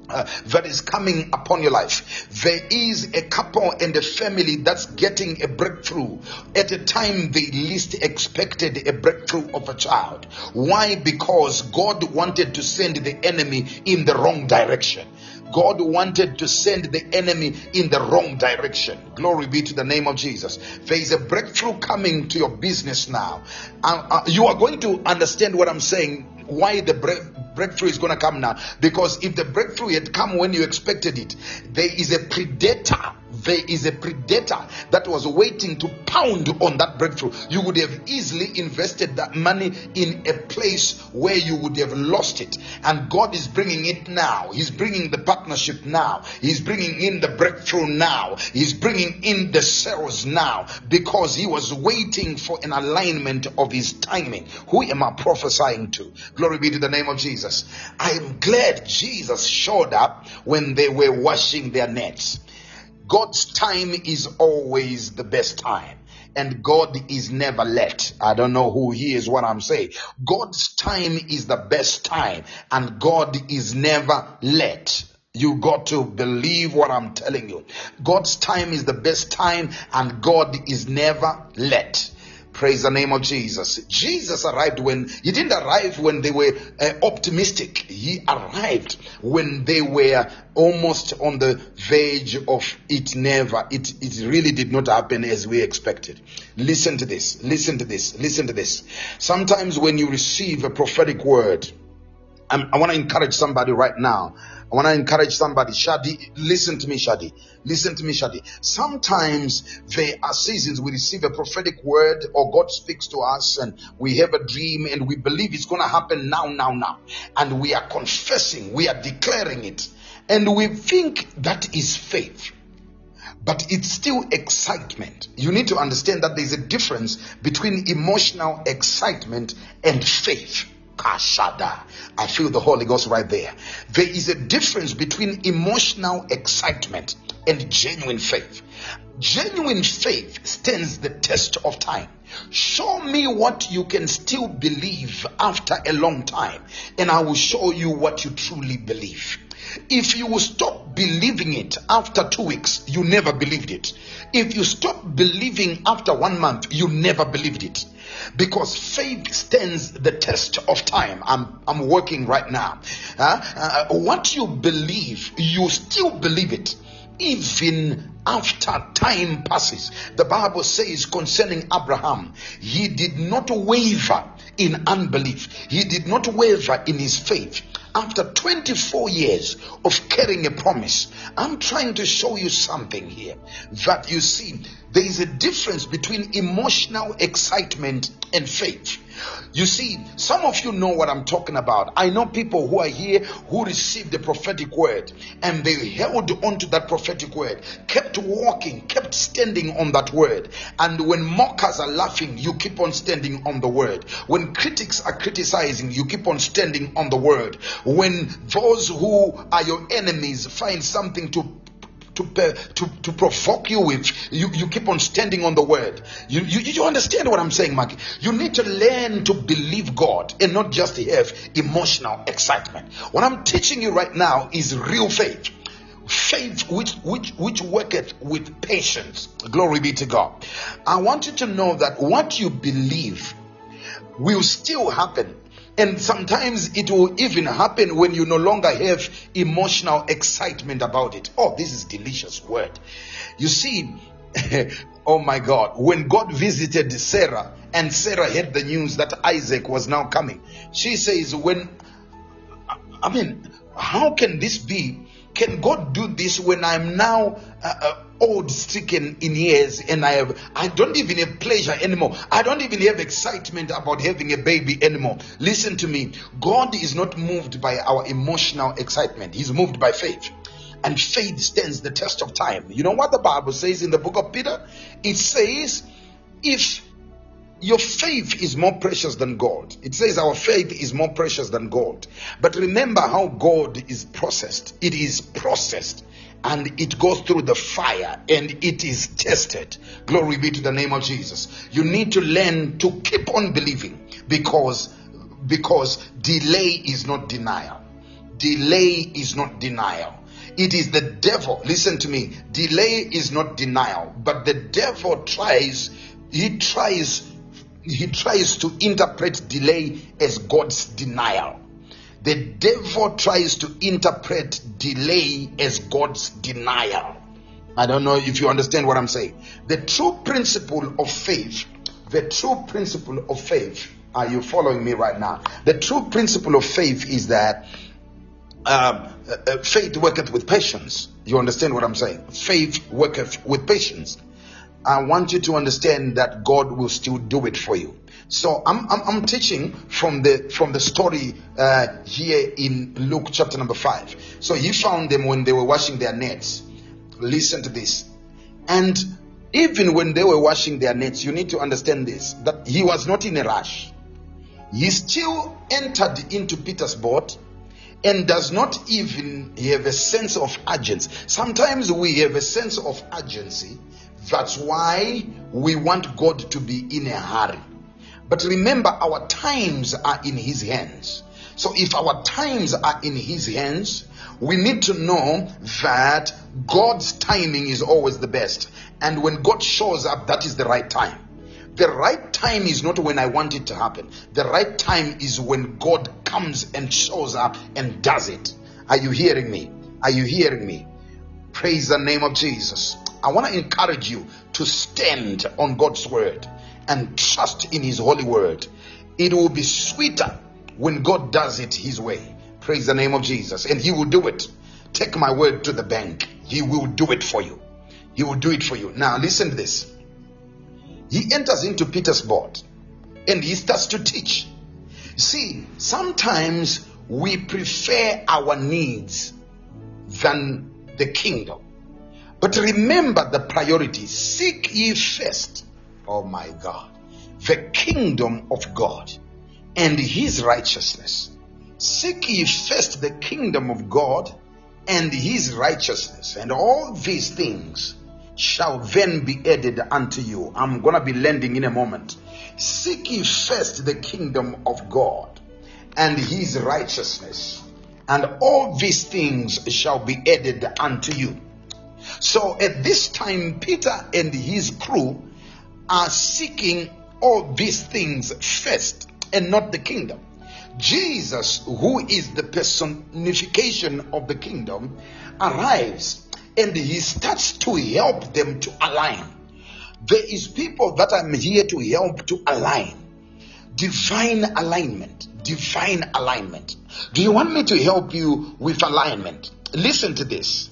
uh, that is coming upon your life. There is a couple and a family that's getting a breakthrough at a time they least expected a breakthrough of a child. Why? Because God wanted to send the enemy in the wrong direction. God wanted to send the enemy in the wrong direction. Glory be to the name of Jesus. There is a breakthrough coming to your business now. Uh, uh, you are going to understand what I'm saying why the breakthrough is going to come now. Because if the breakthrough had come when you expected it, there is a predator there is a predator that was waiting to pound on that breakthrough. You would have easily invested that money in a place where you would have lost it. And God is bringing it now. He's bringing the partnership now. He's bringing in the breakthrough now. He's bringing in the sales now because He was waiting for an alignment of His timing. Who am I prophesying to? Glory be to the name of Jesus. I am glad Jesus showed up when they were washing their nets. God's time is always the best time. And God is never late. I don't know who he is, what I'm saying. God's time is the best time, and God is never late. You got to believe what I'm telling you. God's time is the best time, and God is never late. Praise the name of Jesus. Jesus arrived when he didn't arrive when they were uh, optimistic. He arrived when they were almost on the verge of it never. It, it really did not happen as we expected. Listen to this. Listen to this. Listen to this. Sometimes when you receive a prophetic word, I'm, i want to encourage somebody right now. I want to encourage somebody. Shadi, listen to me, Shadi. Listen to me, Shadi. Sometimes there are seasons we receive a prophetic word or God speaks to us and we have a dream and we believe it's going to happen now, now, now. And we are confessing, we are declaring it. And we think that is faith but it's still excitement. You need to understand that there's a difference between emotional excitement and faith. Kashada. I feel the Holy Ghost right there. There is a difference between emotional excitement and genuine faith. Genuine faith stands the test of time. Show me what you can still believe after a long time, and I will show you what you truly believe. If you stop believing it after two weeks, you never believed it. If you stop believing after one month, you never believed it because faith stands the test of time. I'm, I'm working right now. Uh, uh, what you believe, you still believe it even after time passes. The Bible says concerning Abraham, he did not waver in unbelief, he did not waver in his faith after 24 years of carrying a promise, I'm trying to show you something here that you see there is a difference between emotional excitement and faith. You see, some of you know what I'm talking about. I know people who are here who received the prophetic word and they held on to that prophetic word, kept walking, kept standing on that word. And when mockers are laughing, you keep on standing on the word. When critics are criticizing, you keep on standing on the word. When those who are your enemies find something to to, to, to provoke you with, you, you keep on standing on the word. You, you, you understand what I'm saying, Mark? You need to learn to believe God and not just have emotional excitement. What I'm teaching you right now is real faith faith which which which worketh with patience. Glory be to god. I want you to know that what you believe will still happen. And sometimes it will even happen when you no longer have emotional excitement about it. Oh this is delicious word. You see oh my god when god visited sarah and sarah heard the news that isaac was now coming she says when i mean how can this be can God do this when I'm now uh, uh, old, stricken in years, and I have I don't even have pleasure anymore. I don't even have excitement about having a baby anymore. Listen to me. God is not moved by our emotional excitement. He's moved by faith. And faith stands the test of time. You know what the Bible says in the book of Peter? It says, if your faith is more precious than gold. It says our faith is more precious than gold. But remember how gold is processed. It is processed and it goes through the fire and it is tested. Glory be to the name of Jesus. You need to learn to keep on believing because because delay is not denial. Delay is not denial. It is the devil. Listen to me. Delay is not denial, but the devil tries he tries he tries to interpret delay as God's denial. The devil tries to interpret delay as God's denial. I don't know if you understand what I'm saying. The true principle of faith, the true principle of faith, are you following me right now? The true principle of faith is that um, uh, uh, faith worketh with patience. You understand what I'm saying? Faith worketh with patience. I want you to understand that God will still do it for you. So I'm, I'm, I'm teaching from the from the story uh, here in Luke chapter number five. So he found them when they were washing their nets. Listen to this, and even when they were washing their nets, you need to understand this that he was not in a rush. He still entered into Peter's boat and does not even have a sense of urgency. Sometimes we have a sense of urgency that's why we want God to be in a hurry. But remember, our times are in His hands. So if our times are in His hands, we need to know that God's timing is always the best. And when God shows up, that is the right time. The right time is not when I want it to happen. The right time is when God comes and shows up and does it. Are you hearing me? Are you hearing me? Praise the name of Jesus. I want to encourage you to stand on God's word and trust in His holy word. It will be sweeter when God does it His way. Praise the name of Jesus. And He will do it. Take my word to the bank. He will do it for you. He will do it for you. Now, listen to this. He enters into Peter's boat and he starts to teach. See, sometimes we prefer our needs than the kingdom. But remember the priority seek ye first, oh my God, the kingdom of God and his righteousness. Seek ye first the kingdom of God and his righteousness, and all these things shall then be added unto you. I'm gonna be landing in a moment. Seek ye first the kingdom of God and his righteousness, and all these things shall be added unto you. So at this time, Peter and his crew are seeking all these things first and not the kingdom. Jesus, who is the personification of the kingdom, arrives and he starts to help them to align. There is people that I'm here to help to align. Divine alignment. Divine alignment. Do you want me to help you with alignment? Listen to this.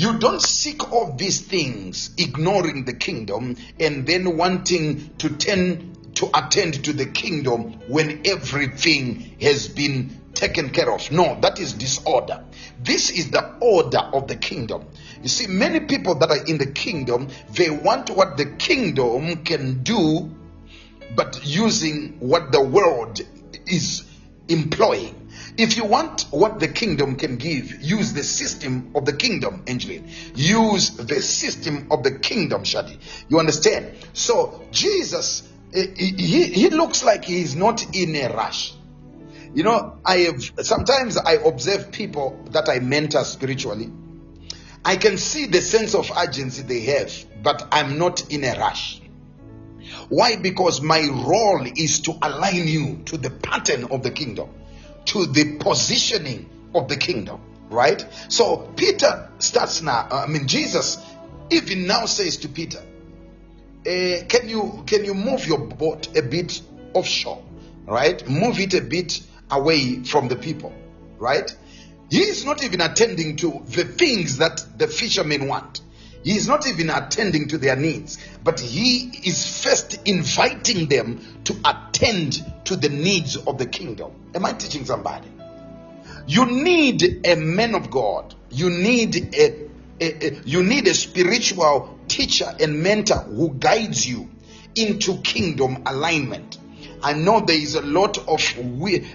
You don't seek all these things, ignoring the kingdom, and then wanting to turn to attend to the kingdom when everything has been taken care of. No, that is disorder. This is the order of the kingdom. You see, many people that are in the kingdom, they want what the kingdom can do, but using what the world is employing. If you want what the kingdom can give, use the system of the kingdom, Angeline. Use the system of the kingdom, Shadi. You understand? So, Jesus, eh, he, he looks like he is not in a rush. You know, I have sometimes I observe people that I mentor spiritually. I can see the sense of urgency they have, but I'm not in a rush. Why? Because my role is to align you to the pattern of the kingdom, to the positioning of the kingdom, right? So Peter starts now. I mean, Jesus even now says to Peter, uh, "Can you can you move your boat a bit offshore, right? Move it a bit away from the people, right? He is not even attending to the things that the fishermen want. He is not even attending to their needs, but he is first inviting them to attend to the needs of the kingdom. Am I teaching somebody? You need a man of God. You need a, a, a you need a spiritual teacher and mentor who guides you into kingdom alignment. I know there is a lot of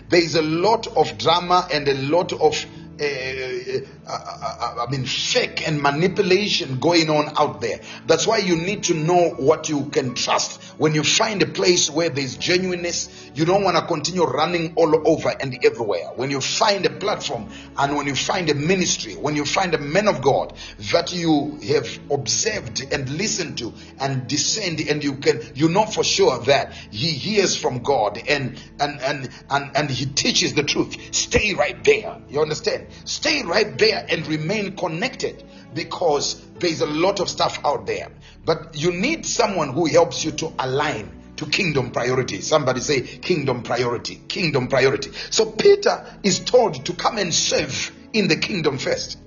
there is a lot of drama and a lot of uh, uh, I mean, fake and manipulation going on out there. That's why you need to know what you can trust. When you find a place where there's genuineness, you don't want to continue running all over and everywhere. When you find a platform and when you find a ministry, when you find a man of God that you have observed and listened to and discerned, and you can, you know for sure that he hears from God and and and and, and he teaches the truth. Stay right there. You understand? Stay right there and remain connected because there's a lot of stuff out there. But you need someone who helps you to align to kingdom priority. Somebody say kingdom priority, kingdom priority. So Peter is told to come and serve in the kingdom first.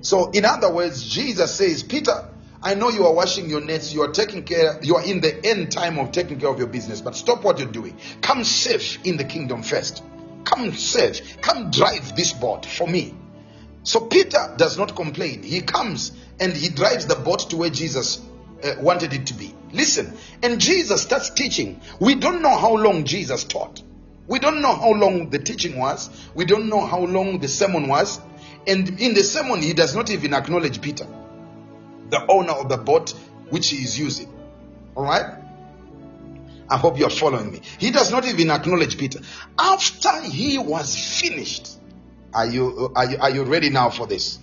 So, in other words, Jesus says, Peter, I know you are washing your nets, you are taking care, you are in the end time of taking care of your business, but stop what you're doing. Come serve in the kingdom first. Come serve. Come drive this boat for me. So Peter does not complain. He comes and he drives the boat to where Jesus uh, wanted it to be. Listen, and Jesus starts teaching. We don't know how long Jesus taught. We don't know how long the teaching was. We don't know how long the sermon was. And in the sermon, he does not even acknowledge Peter, the owner of the boat which he is using. All right? I hope you're following me. He does not even acknowledge Peter. After he was finished, are you, are you, are you ready now for this?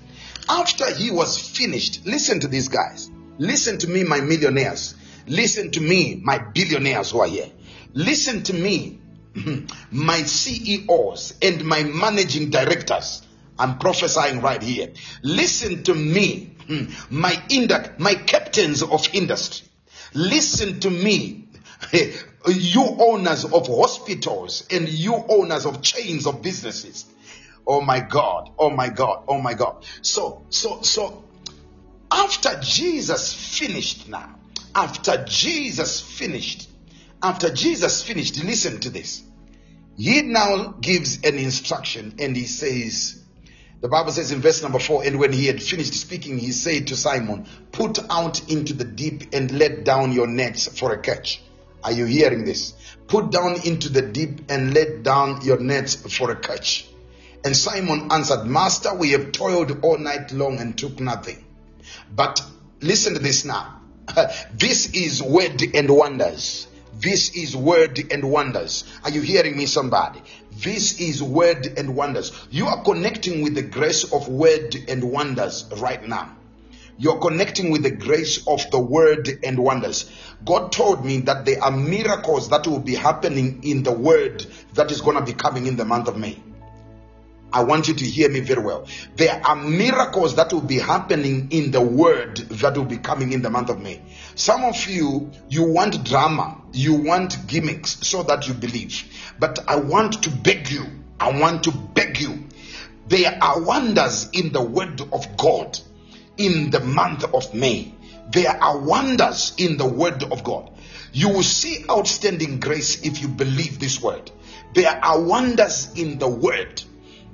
After he was finished, listen to these guys. Listen to me, my millionaires. Listen to me, my billionaires who are here. Listen to me, my CEOs and my managing directors. I'm prophesying right here. Listen to me, my indu- my captains of industry. Listen to me, you owners of hospitals and you owners of chains of businesses. Oh my God. Oh my God. Oh my God. So, so, so after Jesus finished now, after Jesus finished, after Jesus finished, listen to this. He now gives an instruction and he says, the Bible says in verse number four, and when he had finished speaking, he said to Simon, Put out into the deep and let down your nets for a catch. Are you hearing this? Put down into the deep and let down your nets for a catch. And Simon answered, Master, we have toiled all night long and took nothing. But listen to this now. this is word and wonders. This is word and wonders. Are you hearing me, somebody? This is word and wonders. You are connecting with the grace of word and wonders right now. You're connecting with the grace of the word and wonders. God told me that there are miracles that will be happening in the word that is going to be coming in the month of May. I want you to hear me very well. There are miracles that will be happening in the word that will be coming in the month of May. Some of you, you want drama, you want gimmicks so that you believe. But I want to beg you, I want to beg you. There are wonders in the word of God in the month of May. There are wonders in the word of God. You will see outstanding grace if you believe this word. There are wonders in the word.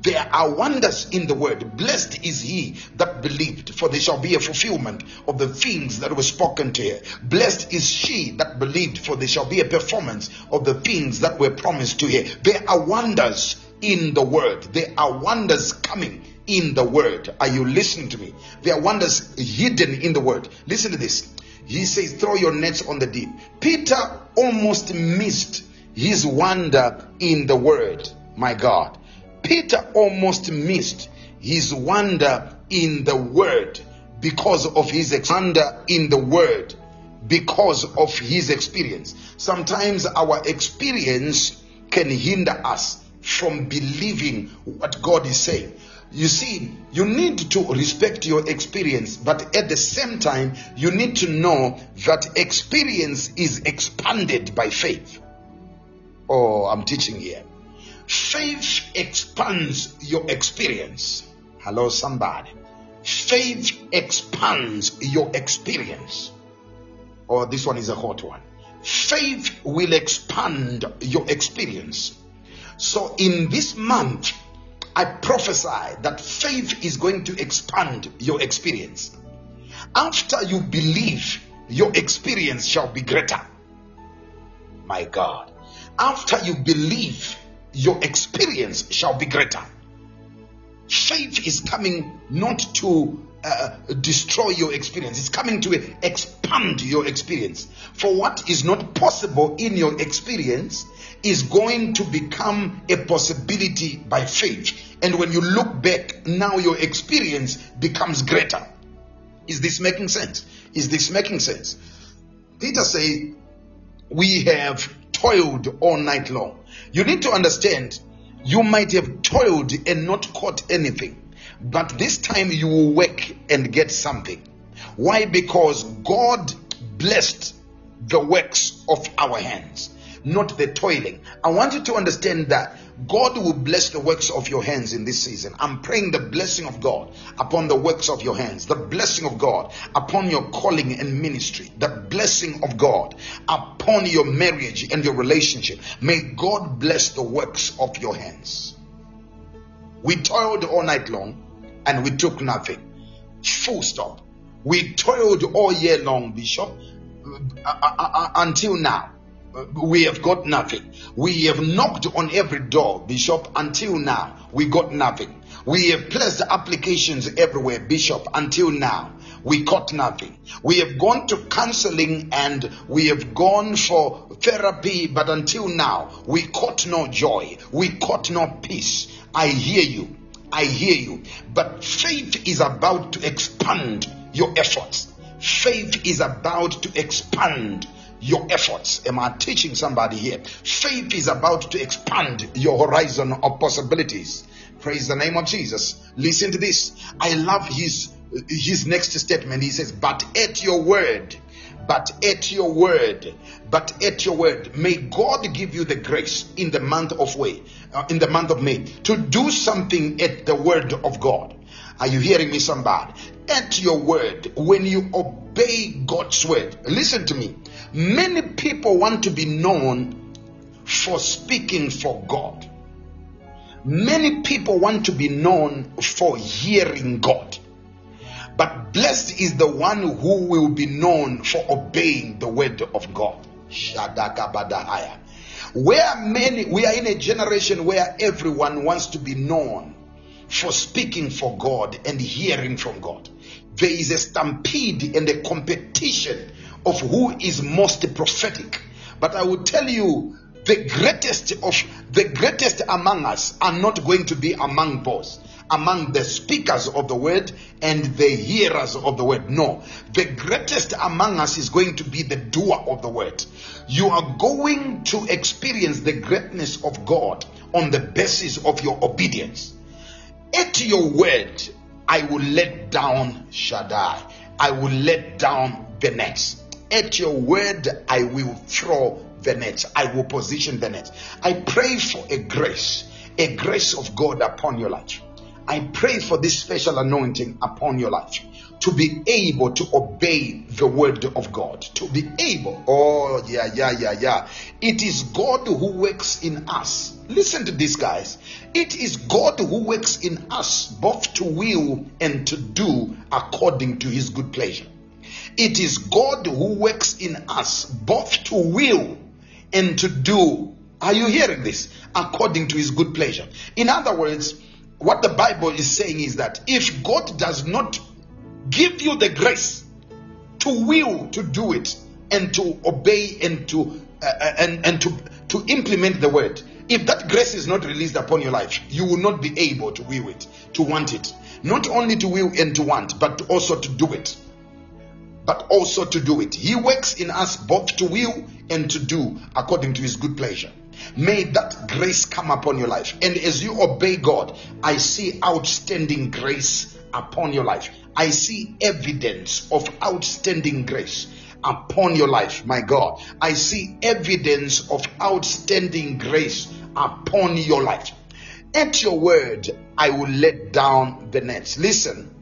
There are wonders in the word. Blessed is he that believed, for there shall be a fulfillment of the things that were spoken to her. Blessed is she that believed, for there shall be a performance of the things that were promised to her. There are wonders in the word. There are wonders coming in the word. Are you listening to me? There are wonders hidden in the word. Listen to this. He says, Throw your nets on the deep. Peter almost missed his wonder in the word. My God. Peter almost missed his wonder in the word because of his wonder in the word because of his experience. Sometimes our experience can hinder us from believing what God is saying. You see, you need to respect your experience, but at the same time, you need to know that experience is expanded by faith. Oh, I'm teaching here. Faith expands your experience. Hello, somebody. Faith expands your experience. Oh, this one is a hot one. Faith will expand your experience. So, in this month, I prophesy that faith is going to expand your experience. After you believe, your experience shall be greater. My God. After you believe, your experience shall be greater. Faith is coming not to uh, destroy your experience, it's coming to expand your experience. For what is not possible in your experience is going to become a possibility by faith. And when you look back, now your experience becomes greater. Is this making sense? Is this making sense? Peter say, we have toiled all night long. You need to understand, you might have toiled and not caught anything, but this time you will work and get something. Why? Because God blessed the works of our hands not the toiling. I want you to understand that God will bless the works of your hands in this season. I'm praying the blessing of God upon the works of your hands, the blessing of God upon your calling and ministry, the blessing of God upon your marriage and your relationship. May God bless the works of your hands. We toiled all night long and we took nothing. Full stop. We toiled all year long, Bishop, uh, uh, uh, until now we have got nothing. We have knocked on every door, Bishop, until now. We got nothing. We have placed applications everywhere, Bishop, until now. We got nothing. We have gone to counseling and we have gone for therapy, but until now, we caught no joy. We caught no peace. I hear you. I hear you. But faith is about to expand your efforts. Faith is about to expand your efforts. Am I teaching somebody here? Faith is about to expand your horizon of possibilities. Praise the name of Jesus. Listen to this. I love his his next statement. He says, "But at your word, but at your word, but at your word, may God give you the grace in the month of May, uh, in the month of May, to do something at the word of God." Are you hearing me, somebody? At your word, when you obey God's word, listen to me. Many people want to be known for speaking for God. Many people want to be known for hearing God. But blessed is the one who will be known for obeying the word of God. Shadakabadahaya. Where many, we are in a generation where everyone wants to be known for speaking for God and hearing from God. There is a stampede and a competition of who is most prophetic. But I will tell you, the greatest of the greatest among us are not going to be among those among the speakers of the word and the hearers of the word. No, the greatest among us is going to be the doer of the word. You are going to experience the greatness of God on the basis of your obedience. At your word, I will let down Shaddai. I will let down the nets. At your word, I will throw the net. I will position the net. I pray for a grace, a grace of God upon your life. I pray for this special anointing upon your life. to be able to obey the word of God. To be able. Oh, yeah, yeah, yeah, yeah. It is God who works in us. Listen to this, guys. It is God who works in us both to will and to do according to his good pleasure. It is God who works in us both to will and to do. Are you hearing this? According to his good pleasure. In other words, what the Bible is saying is that if God does not give you the grace to will to do it and to obey and to uh, uh, and and to to implement the word if that grace is not released upon your life you will not be able to will it to want it not only to will and to want but also to do it but also to do it he works in us both to will and to do according to his good pleasure May that grace come upon your life. And as you obey God, I see outstanding grace upon your life. I see evidence of outstanding grace upon your life, my God. I see evidence of outstanding grace upon your life. At your word, I will let down the nets. Listen.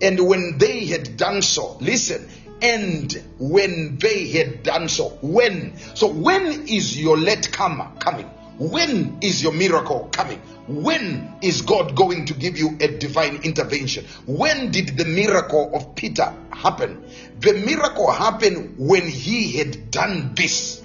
And when they had done so, listen, and when they had done so, when? So, when is your let come coming? When is your miracle coming? When is God going to give you a divine intervention? When did the miracle of Peter happen? The miracle happened when he had done this.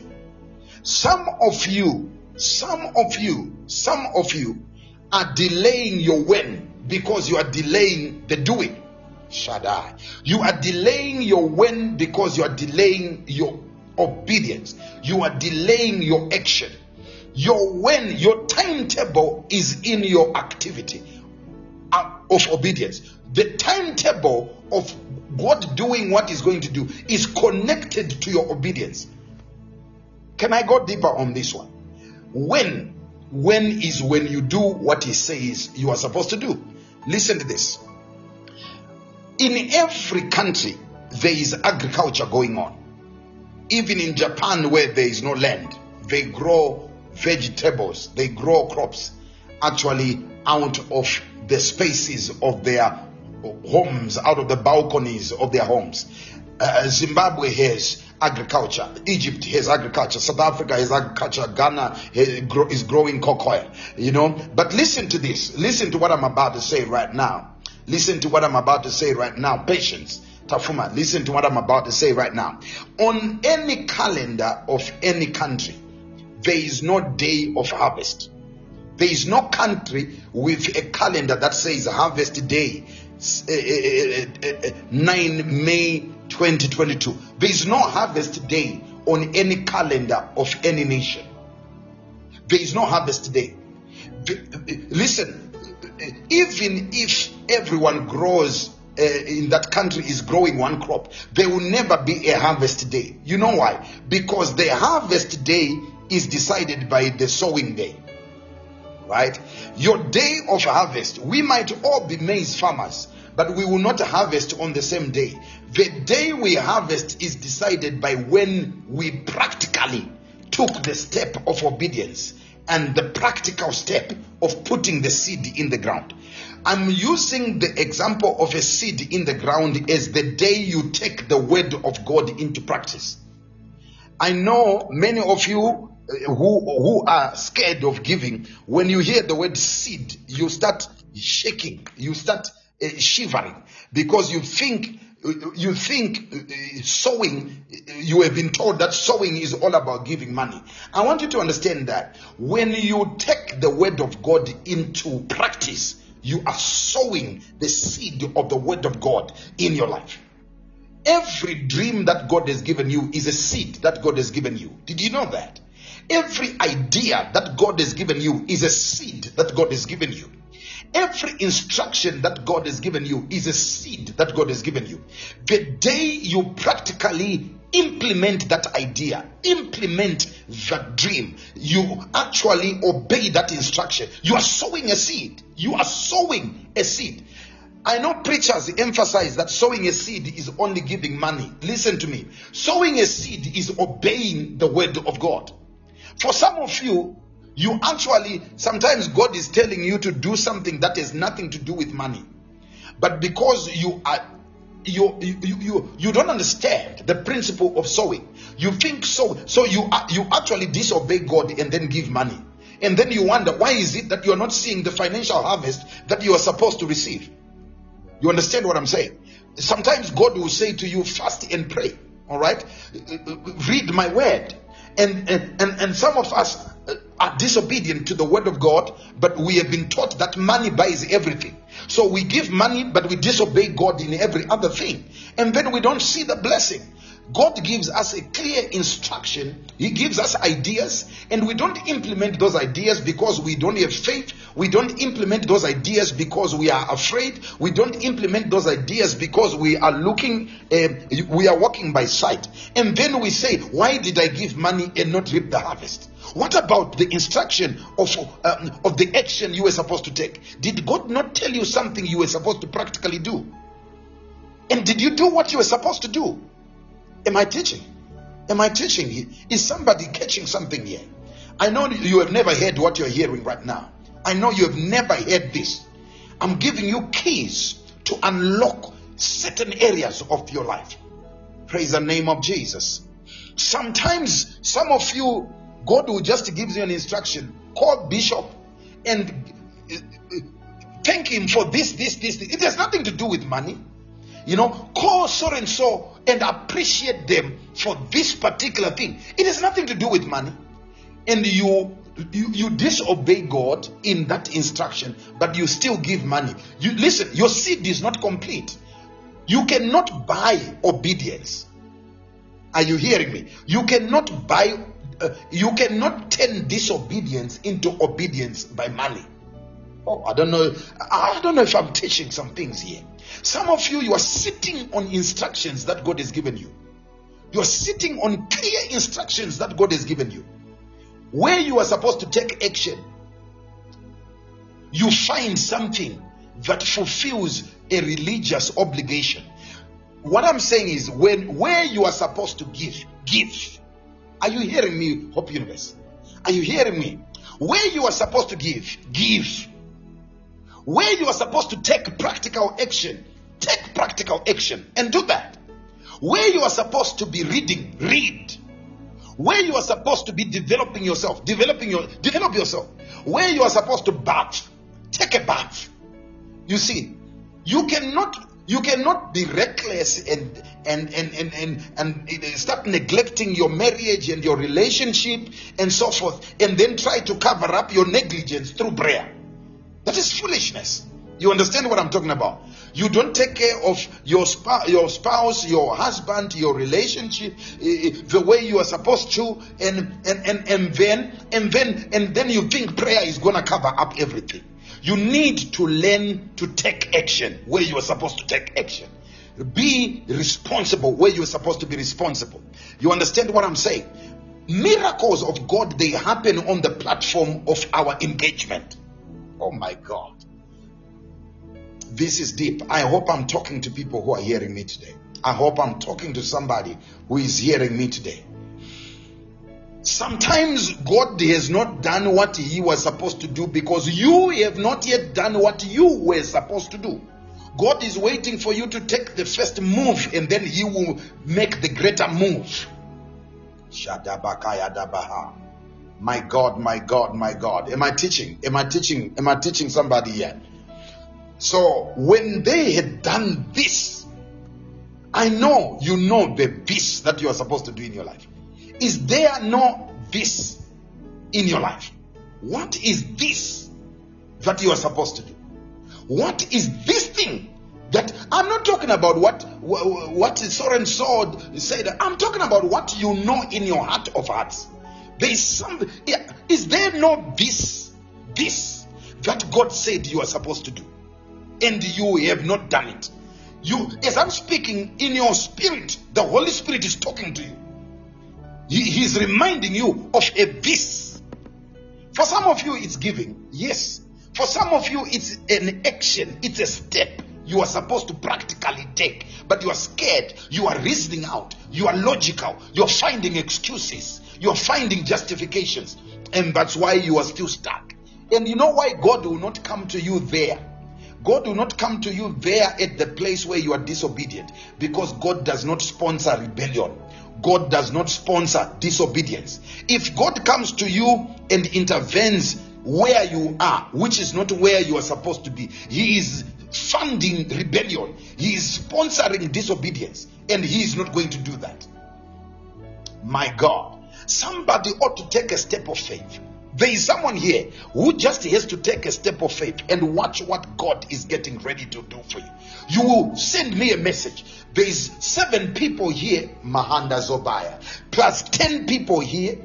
Some of you, some of you, some of you are delaying your when because you are delaying the doing. Shaddai. You are delaying your when because you are delaying your obedience. You are delaying your action. Your when, your timetable is in your activity uh, of obedience. The timetable of God doing what He's going to do is connected to your obedience. Can I go deeper on this one? When, when is when you do what He says you are supposed to do. Listen to this. In every country, there is agriculture going on. Even in Japan, where there is no land, they grow vegetables, they grow crops actually out of the spaces of their homes, out of the balconies of their homes. Uh, Zimbabwe has agriculture, Egypt has agriculture, South Africa has agriculture, Ghana is growing cocoa, you know. But listen to this, listen to what I'm about to say right now. Listen to what I'm about to say right now. Patience. Tafuma, listen to what I'm about to say right now. On any calendar of any country, there is no day of harvest. There is no country with a calendar that says harvest day uh, uh, uh, 9 May 2022. There is no harvest day on any calendar of any nation. There is no harvest day. Listen, even if everyone grows uh, in that country is growing one crop, there will never be a harvest day. You know why? Because the harvest day is decided by the sowing day. Right? Your day of harvest, we might all be maize farmers, but we will not harvest on the same day. The day we harvest is decided by when we practically took the step of obedience and the practical step of putting the seed in the ground. I'm using the example of a seed in the ground as the day you take the word of God into practice. I know many of you who who are scared of giving when you hear the word seed you start shaking you start uh, shivering because you think you think uh, sowing you have been told that sowing is all about giving money. I want you to understand that when you take the word of god into practice you are sowing the seed of the word of god in your life. Every dream that god has given you is a seed that god has given you. Did you know that? Every idea that God has given you is a seed that God has given you. Every instruction that God has given you is a seed that God has given you. The day you practically implement that idea, implement that dream, you actually obey that instruction. You are sowing a seed. You are sowing a seed. I know preachers emphasize that sowing a seed is only giving money. Listen to me. Sowing a seed is obeying the word of God. For some of you, you actually, sometimes God is telling you to do something that has nothing to do with money. But because you are you, you, you, you don't understand the principle of sowing. You think so, so you, you actually disobey God and then give money. And then you wonder, why is it that you are not seeing the financial harvest that you are supposed to receive? You understand what I'm saying? Sometimes God will say to you, fast and pray. All right? Read my word. And, and, and, and some of us are disobedient to the word of God, but we have been taught that money buys everything. So we give money, but we disobey God in every other thing. And then we don't see the blessing. God gives us a clear instruction. He gives us ideas, and we don't implement those ideas because we don't have faith. We don't implement those ideas because we are afraid. We don't implement those ideas because we are looking, uh, we are walking by sight. And then we say, Why did I give money and not reap the harvest? What about the instruction of, um, of the action you were supposed to take? Did God not tell you something you were supposed to practically do? And did you do what you were supposed to do? Am I teaching? Am I teaching? Is somebody catching something here? I know you have never heard what you're hearing right now. I know you have never heard this. I'm giving you keys to unlock certain areas of your life. Praise the name of Jesus. Sometimes some of you, God will just give you an instruction. Call Bishop and uh, thank him for this, this, this. It has nothing to do with money. You know, call so and so and appreciate them for this particular thing. It has nothing to do with money. And you you, you disobey God in that instruction, but you still give money. You listen, your seed is not complete. You cannot buy obedience. Are you hearing me? You cannot buy uh, you cannot turn disobedience into obedience by money. Oh, I don't know. I don't know if I'm teaching some things here. Some of you, you are sitting on instructions that God has given you. You are sitting on clear instructions that God has given you. Where you are supposed to take action, you find something that fulfills a religious obligation. What I'm saying is, when where you are supposed to give, give. Are you hearing me, Hope Universe? Are you hearing me? Where you are supposed to give, give. Where you are supposed to take practical action, take practical action and do that. Where you are supposed to be reading, read. Where you are supposed to be developing yourself, developing your develop yourself. Where you are supposed to bath, take a bath. You see, you cannot you cannot be reckless and and and and and, and start neglecting your marriage and your relationship and so forth, and then try to cover up your negligence through prayer. That is foolishness. You understand what I'm talking about? You don't take care of your, sp- your spouse, your husband, your relationship uh, the way you are supposed to, and, and, and, and then and then and then you think prayer is gonna cover up everything. You need to learn to take action where you are supposed to take action. Be responsible where you are supposed to be responsible. You understand what I'm saying? Miracles of God they happen on the platform of our engagement. Oh my God. This is deep. I hope I'm talking to people who are hearing me today. I hope I'm talking to somebody who is hearing me today. Sometimes God has not done what He was supposed to do because you have not yet done what you were supposed to do. God is waiting for you to take the first move and then He will make the greater move. My God, my God, my God. Am I teaching? Am I teaching? Am I teaching somebody yet? So when they had done this, I know you know the this that you are supposed to do in your life. Is there no this in your life? What is this that you are supposed to do? What is this thing that I'm not talking about what what Soren so said. I'm talking about what you know in your heart of hearts. There is some. Is there no this this that God said you are supposed to do, and you have not done it? You, as I'm speaking in your spirit, the Holy Spirit is talking to you. He, he's reminding you of a this. For some of you, it's giving. Yes. For some of you, it's an action. It's a step you are supposed to practically take, but you are scared. You are reasoning out. You are logical. You're finding excuses. You're finding justifications. And that's why you are still stuck. And you know why God will not come to you there? God will not come to you there at the place where you are disobedient because God does not sponsor rebellion. God does not sponsor disobedience. If God comes to you and intervenes where you are, which is not where you are supposed to be, He is funding rebellion, He is sponsoring disobedience, and He is not going to do that. My God, somebody ought to take a step of faith. There is someone here who just has to take a step of faith and watch what God is getting ready to do for you. You will send me a message. There is seven people here, Mahanda Zobaya, plus ten people here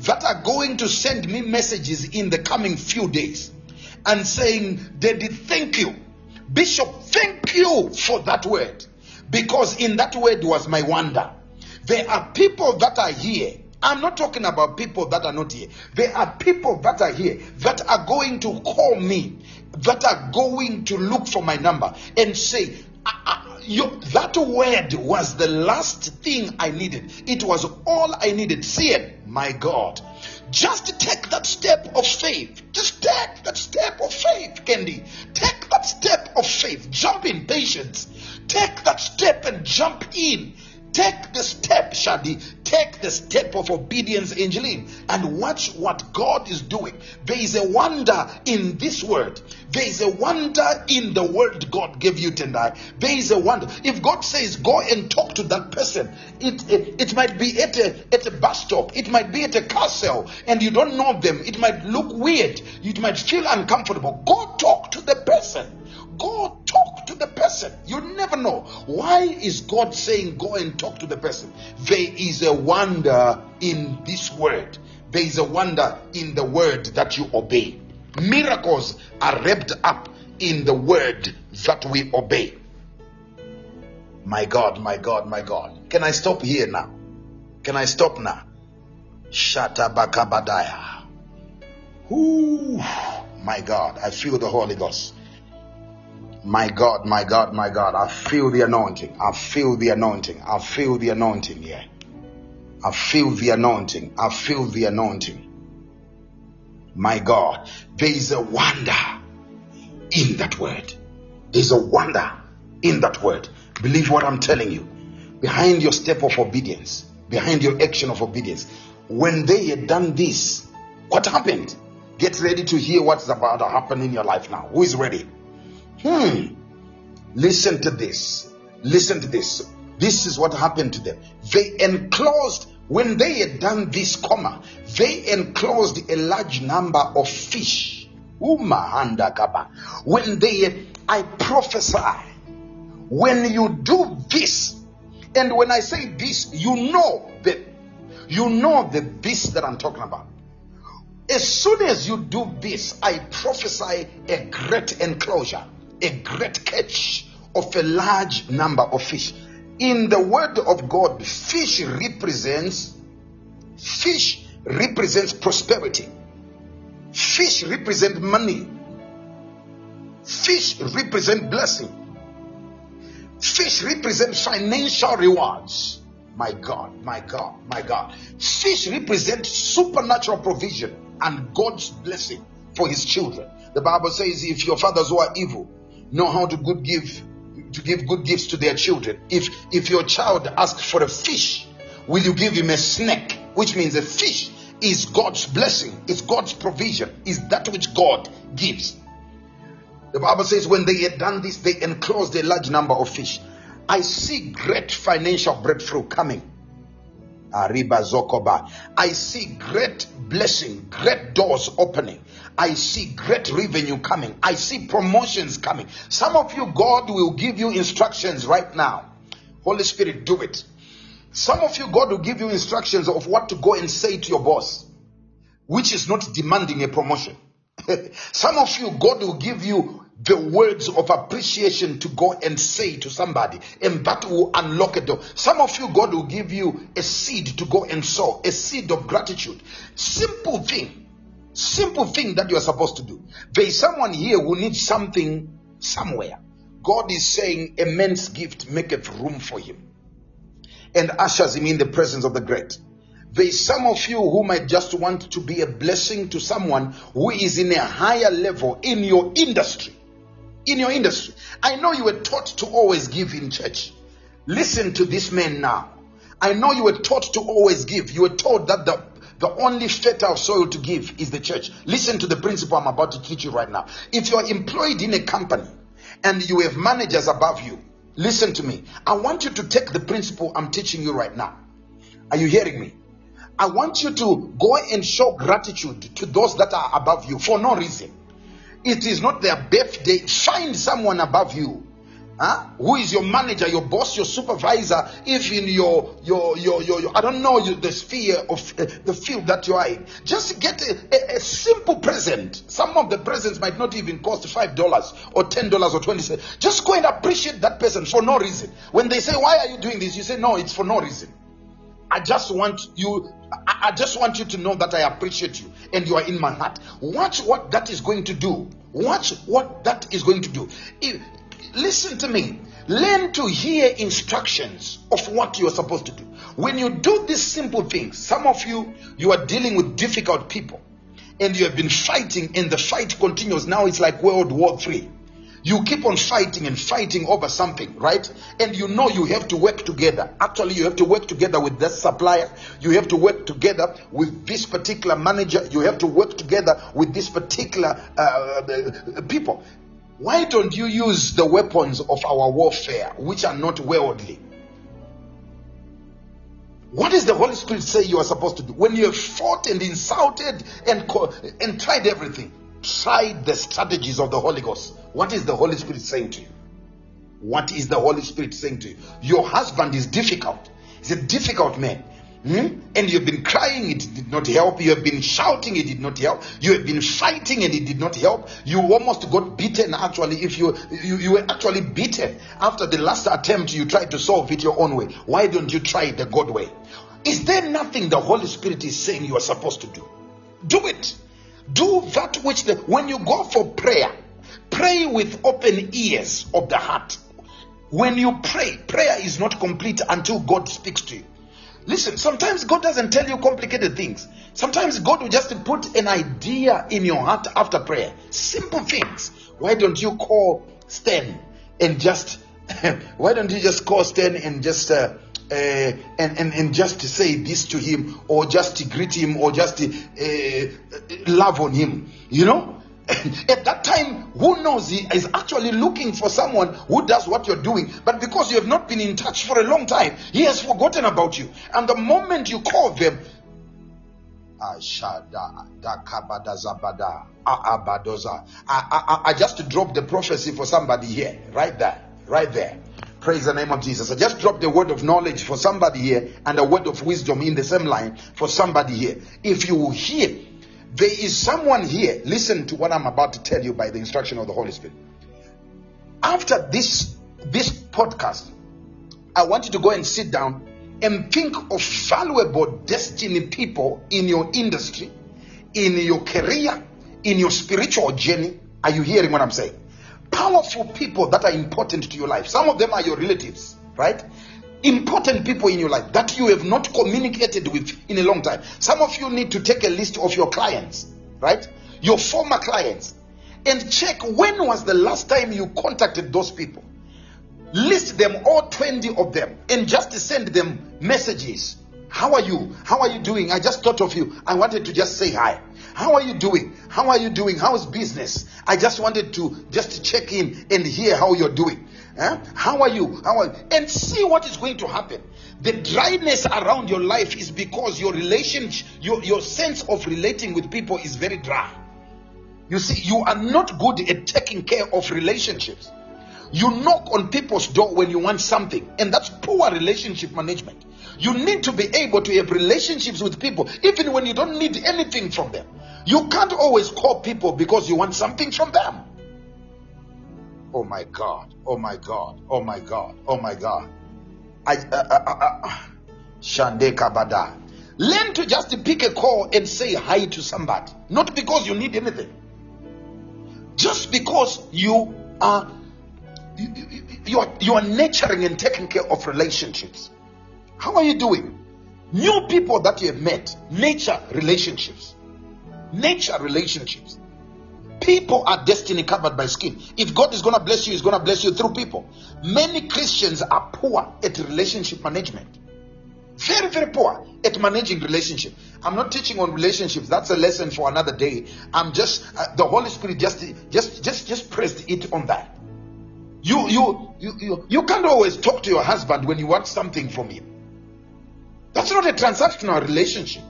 that are going to send me messages in the coming few days and saying, Daddy, thank you. Bishop, thank you for that word. Because in that word was my wonder. There are people that are here I'm not talking about people that are not here. There are people that are here that are going to call me, that are going to look for my number and say, "Ah, ah, that word was the last thing I needed. It was all I needed. See it, my God. Just take that step of faith. Just take that step of faith, Candy. Take that step of faith. Jump in patience. Take that step and jump in. Take the step, Shadi. Take the step of obedience, Angeline, and watch what God is doing. There is a wonder in this word. There is a wonder in the word God gave you tonight. There is a wonder. If God says, go and talk to that person, it, it, it might be at a, at a bus stop, it might be at a castle, and you don't know them. It might look weird. it might feel uncomfortable. Go talk to the person. Go talk to the person. You never know. Why is God saying go and talk to the person? There is a wonder in this word. There is a wonder in the word that you obey. Miracles are wrapped up in the word that we obey. My God, my God, my God. Can I stop here now? Can I stop now? Shatabakabadaya. Ooh, my God, I feel the Holy Ghost. My God, my God, my God, I feel the anointing. I feel the anointing. I feel the anointing here. I feel the anointing. I feel the anointing. My God, there is a wonder in that word. There's a wonder in that word. Believe what I'm telling you. Behind your step of obedience, behind your action of obedience, when they had done this, what happened? Get ready to hear what's about to happen in your life now. Who is ready? Hmm. Listen to this. Listen to this. This is what happened to them. They enclosed, when they had done this, comma, they enclosed a large number of fish. When they I prophesy, when you do this, and when I say this, you know that you know the this that I'm talking about. As soon as you do this, I prophesy a great enclosure, a great catch of a large number of fish. In the word of God, fish represents fish represents prosperity. Fish represent money. Fish represent blessing. Fish represent financial rewards. My God, my God, my God. Fish represent supernatural provision and God's blessing for his children. The Bible says, if your fathers who are evil know how to good give to give good gifts to their children, if if your child asks for a fish, will you give him a snake? Which means a fish is God's blessing, is God's provision, is that which God gives. The Bible says, when they had done this, they enclosed a large number of fish. I see great financial breakthrough coming. I see great blessing, great doors opening. I see great revenue coming. I see promotions coming. Some of you, God will give you instructions right now. Holy Spirit, do it. Some of you, God will give you instructions of what to go and say to your boss, which is not demanding a promotion. Some of you, God will give you the words of appreciation to go and say to somebody, and that will unlock a door. Some of you, God will give you a seed to go and sow, a seed of gratitude. Simple thing, simple thing that you are supposed to do. There is someone here who needs something somewhere. God is saying, a man's gift maketh room for him and ushers him in the presence of the great. There is some of you who might just want to be a blessing to someone who is in a higher level in your industry. in your industry. I know you were taught to always give in church. Listen to this man now. I know you were taught to always give. You were taught that the the only fertile soil to give is the church. Listen to the principle I'm about to teach you right now. If you're employed in a company and you have managers above you, listen to me. I want you to take the principle I'm teaching you right now. Are you hearing me? I want you to go and show gratitude to those that are above you for no reason. It is not their birthday. Find someone above you Huh? Who is your manager, your boss, your supervisor? If in your your your your, your I don't know the sphere of uh, the field that you are in, just get a, a, a, simple present. Some of the presents might not even cost five dollars or ten dollars or twenty cents. Just go and appreciate that person for no reason. When they say, "Why are you doing this?" you say, "No, it's for no reason." I just want you. I, I just want you to know that I appreciate you and you are in my heart. Watch what that is going to do. Watch what that is going to do. If, Listen to me. Learn to hear instructions of what you are supposed to do. When you do these simple things, some of you, you are dealing with difficult people and you have been fighting and the fight continues. Now it's like World War Three. You keep on fighting and fighting over something, right? And you know you have to work together. Actually, you have to work together with that supplier. You have to work together with this particular manager. You have to work together with this particular uh, uh people. Why don't you use the weapons of our warfare, which are not worldly? What does the Holy Spirit say you are supposed to do? When you have fought and insulted and, and tried everything, try the strategies of the Holy Ghost. What is the Holy Spirit saying to you? What is the Holy Spirit saying to you? Your husband is difficult. He's a difficult man. Hmm? And you've been crying, it did not help. You have been shouting, it did not help. You have been fighting, and it did not help. You almost got beaten. Actually, if you, you you were actually beaten after the last attempt, you tried to solve it your own way. Why don't you try the God way? Is there nothing the Holy Spirit is saying you are supposed to do? Do it. Do that which the when you go for prayer, pray with open ears of the heart. When you pray, prayer is not complete until God speaks to you. Listen, sometimes God doesn't tell you complicated things. Sometimes God will just put an idea in your heart after prayer. Simple things. Why don't you call Stan and just why don't you just call Stan and just uh, uh, and, and and just say this to him or just greet him or just uh, love on him you know at that time, who knows he is actually looking for someone who does what you're doing, but because you have not been in touch for a long time, he has forgotten about you. And the moment you call them, I, I, I just dropped the prophecy for somebody here, right there, right there. Praise the name of Jesus. I just dropped the word of knowledge for somebody here and a word of wisdom in the same line for somebody here. If you hear there is someone here. Listen to what I'm about to tell you by the instruction of the Holy Spirit. After this this podcast, I want you to go and sit down and think of valuable destiny people in your industry, in your career, in your spiritual journey. Are you hearing what I'm saying? Powerful people that are important to your life. Some of them are your relatives, right? Important people in your life that you have not communicated with in a long time. Some of you need to take a list of your clients, right? Your former clients, and check when was the last time you contacted those people. List them, all 20 of them, and just send them messages. How are you? How are you doing? I just thought of you. I wanted to just say hi. How are you doing? How are you doing? How's business? I just wanted to just check in and hear how you're doing. Eh? How are you? How are you? And see what is going to happen. The dryness around your life is because your relationship, your, your sense of relating with people is very dry. You see, you are not good at taking care of relationships. You knock on people's door when you want something, and that's poor relationship management. You need to be able to have relationships with people, even when you don't need anything from them. You can't always call people because you want something from them. Oh my God. Oh my God. Oh my God. Oh my God. I, uh, uh, uh, uh Shande Kabada. Learn to just pick a call and say hi to somebody. Not because you need anything. Just because you are you, you, you are you are nurturing and taking care of relationships. How are you doing? New people that you have met, nature relationships. Nature relationships People are destiny covered by skin. If God is going to bless you, He's going to bless you through people. Many Christians are poor at relationship management. Very, very poor at managing relationship. I'm not teaching on relationships. That's a lesson for another day. I'm just uh, the Holy Spirit just just just just pressed it on that. You you you you you can't always talk to your husband when you want something from him. That's not a transactional relationship.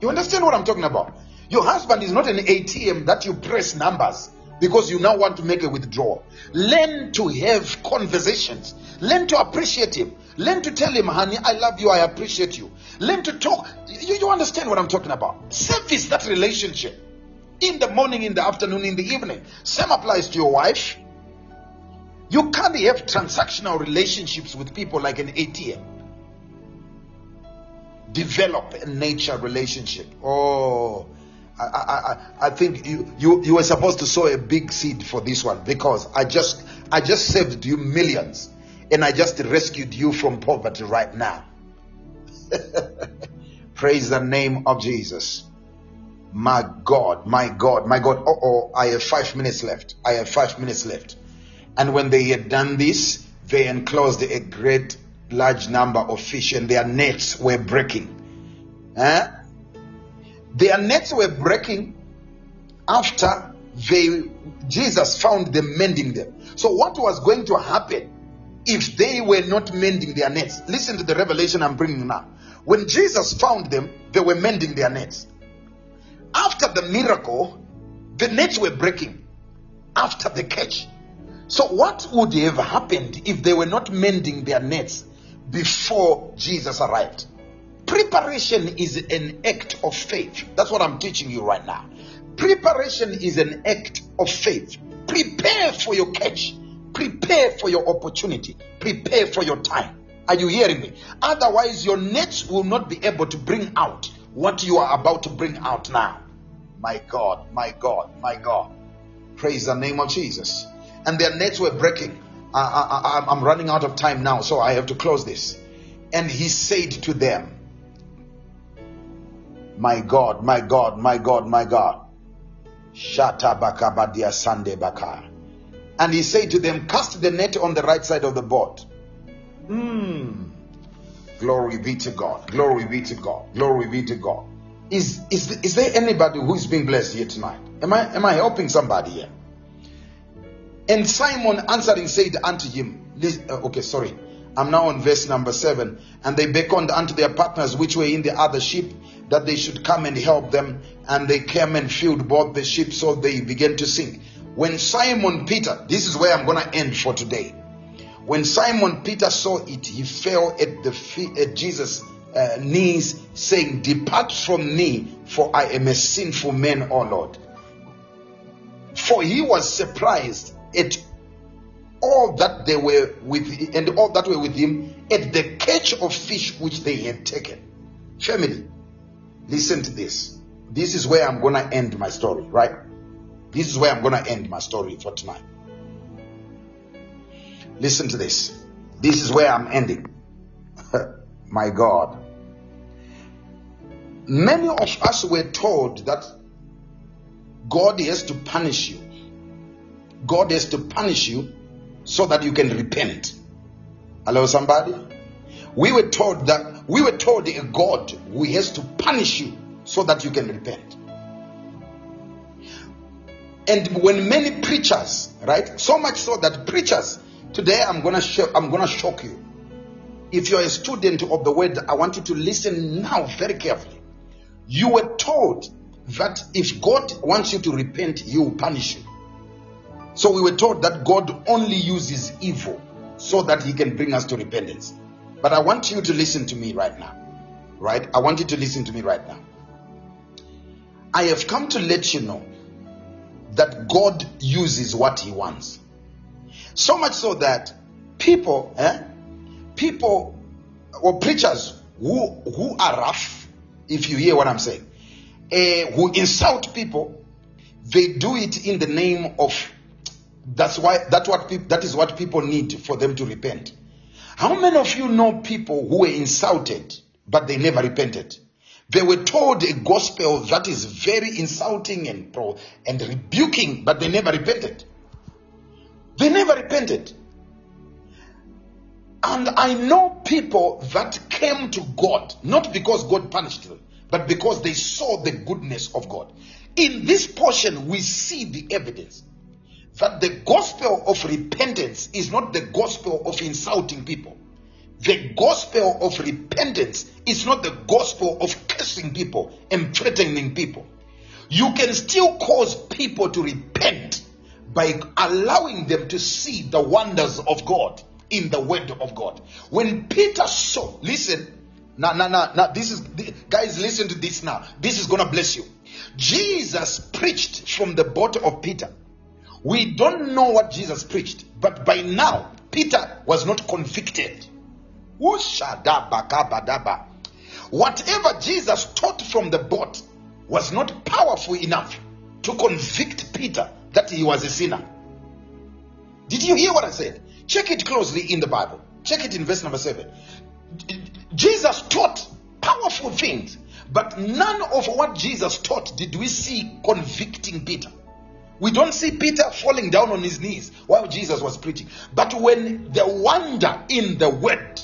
You understand what I'm talking about? Your husband is not an ATM that you press numbers because you now want to make a withdrawal. Learn to have conversations. Learn to appreciate him. Learn to tell him, honey, I love you, I appreciate you. Learn to talk. You, you understand what I'm talking about? Service that relationship. In the morning, in the afternoon, in the evening. Same applies to your wife. You can't have transactional relationships with people like an ATM. Develop a nature relationship. Oh, I, I, I think you, you, you were supposed to sow a big seed for this one because I just, I just saved you millions and I just rescued you from poverty right now. Praise the name of Jesus. My God, my God, my God. Oh, oh, I have five minutes left. I have five minutes left. And when they had done this, they enclosed a great large number of fish and their nets were breaking. Eh? Their nets were breaking after they Jesus found them mending them. So what was going to happen if they were not mending their nets? Listen to the revelation I'm bringing now. When Jesus found them, they were mending their nets. After the miracle, the nets were breaking after the catch. So what would have happened if they were not mending their nets before Jesus arrived? Preparation is an act of faith. That's what I'm teaching you right now. Preparation is an act of faith. Prepare for your catch. Prepare for your opportunity. Prepare for your time. Are you hearing me? Otherwise, your nets will not be able to bring out what you are about to bring out now. My God, my God, my God. Praise the name of Jesus. And their nets were breaking. I, I, I, I'm running out of time now, so I have to close this. And he said to them, my God, my God, my God, my God. Shata bakabadia sande baka. And he said to them, Cast the net on the right side of the boat. Hmm. Glory be to God. Glory be to God. Glory be to God. Is, is, is there anybody who is being blessed here tonight? Am I, am I helping somebody here? And Simon answering said unto him, uh, Okay, sorry. I'm now on verse number seven. And they beckoned unto their partners which were in the other ship that they should come and help them. And they came and filled both the ship so they began to sink. When Simon Peter, this is where I'm going to end for today. When Simon Peter saw it, he fell at the feet at Jesus' uh, knees, saying, Depart from me, for I am a sinful man, O Lord. For he was surprised at all that they were with and all that were with him at the catch of fish which they had taken. Family, listen to this. This is where I'm gonna end my story, right? This is where I'm gonna end my story for tonight. Listen to this. This is where I'm ending. my God. Many of us were told that God has to punish you. God has to punish you so that you can repent. Hello, somebody? We were told that we were told a God who has to punish you so that you can repent. And when many preachers, right, so much so that preachers, today I'm gonna show, I'm gonna shock you. If you're a student of the word, I want you to listen now very carefully. You were told that if God wants you to repent, He will punish you. So we were told that God only uses evil so that he can bring us to repentance. But I want you to listen to me right now. Right? I want you to listen to me right now. I have come to let you know that God uses what he wants. So much so that people, eh, people or preachers who, who are rough, if you hear what I'm saying, eh, who insult people, they do it in the name of that's why that what pe- that is what people need for them to repent. How many of you know people who were insulted but they never repented? They were told a gospel that is very insulting and pro and rebuking, but they never repented. They never repented. And I know people that came to God not because God punished them, but because they saw the goodness of God. In this portion, we see the evidence that the gospel of repentance is not the gospel of insulting people. The gospel of repentance is not the gospel of cursing people and threatening people. You can still cause people to repent by allowing them to see the wonders of God in the word of God. When Peter saw, listen, now, now, now, now, this is, guys, listen to this now. This is going to bless you. Jesus preached from the bottle of Peter. We don't know what Jesus preached, but by now, Peter was not convicted. Whatever Jesus taught from the boat was not powerful enough to convict Peter that he was a sinner. Did you hear what I said? Check it closely in the Bible. Check it in verse number 7. Jesus taught powerful things, but none of what Jesus taught did we see convicting Peter. We don't see Peter falling down on his knees while Jesus was preaching. But when the wonder in the word,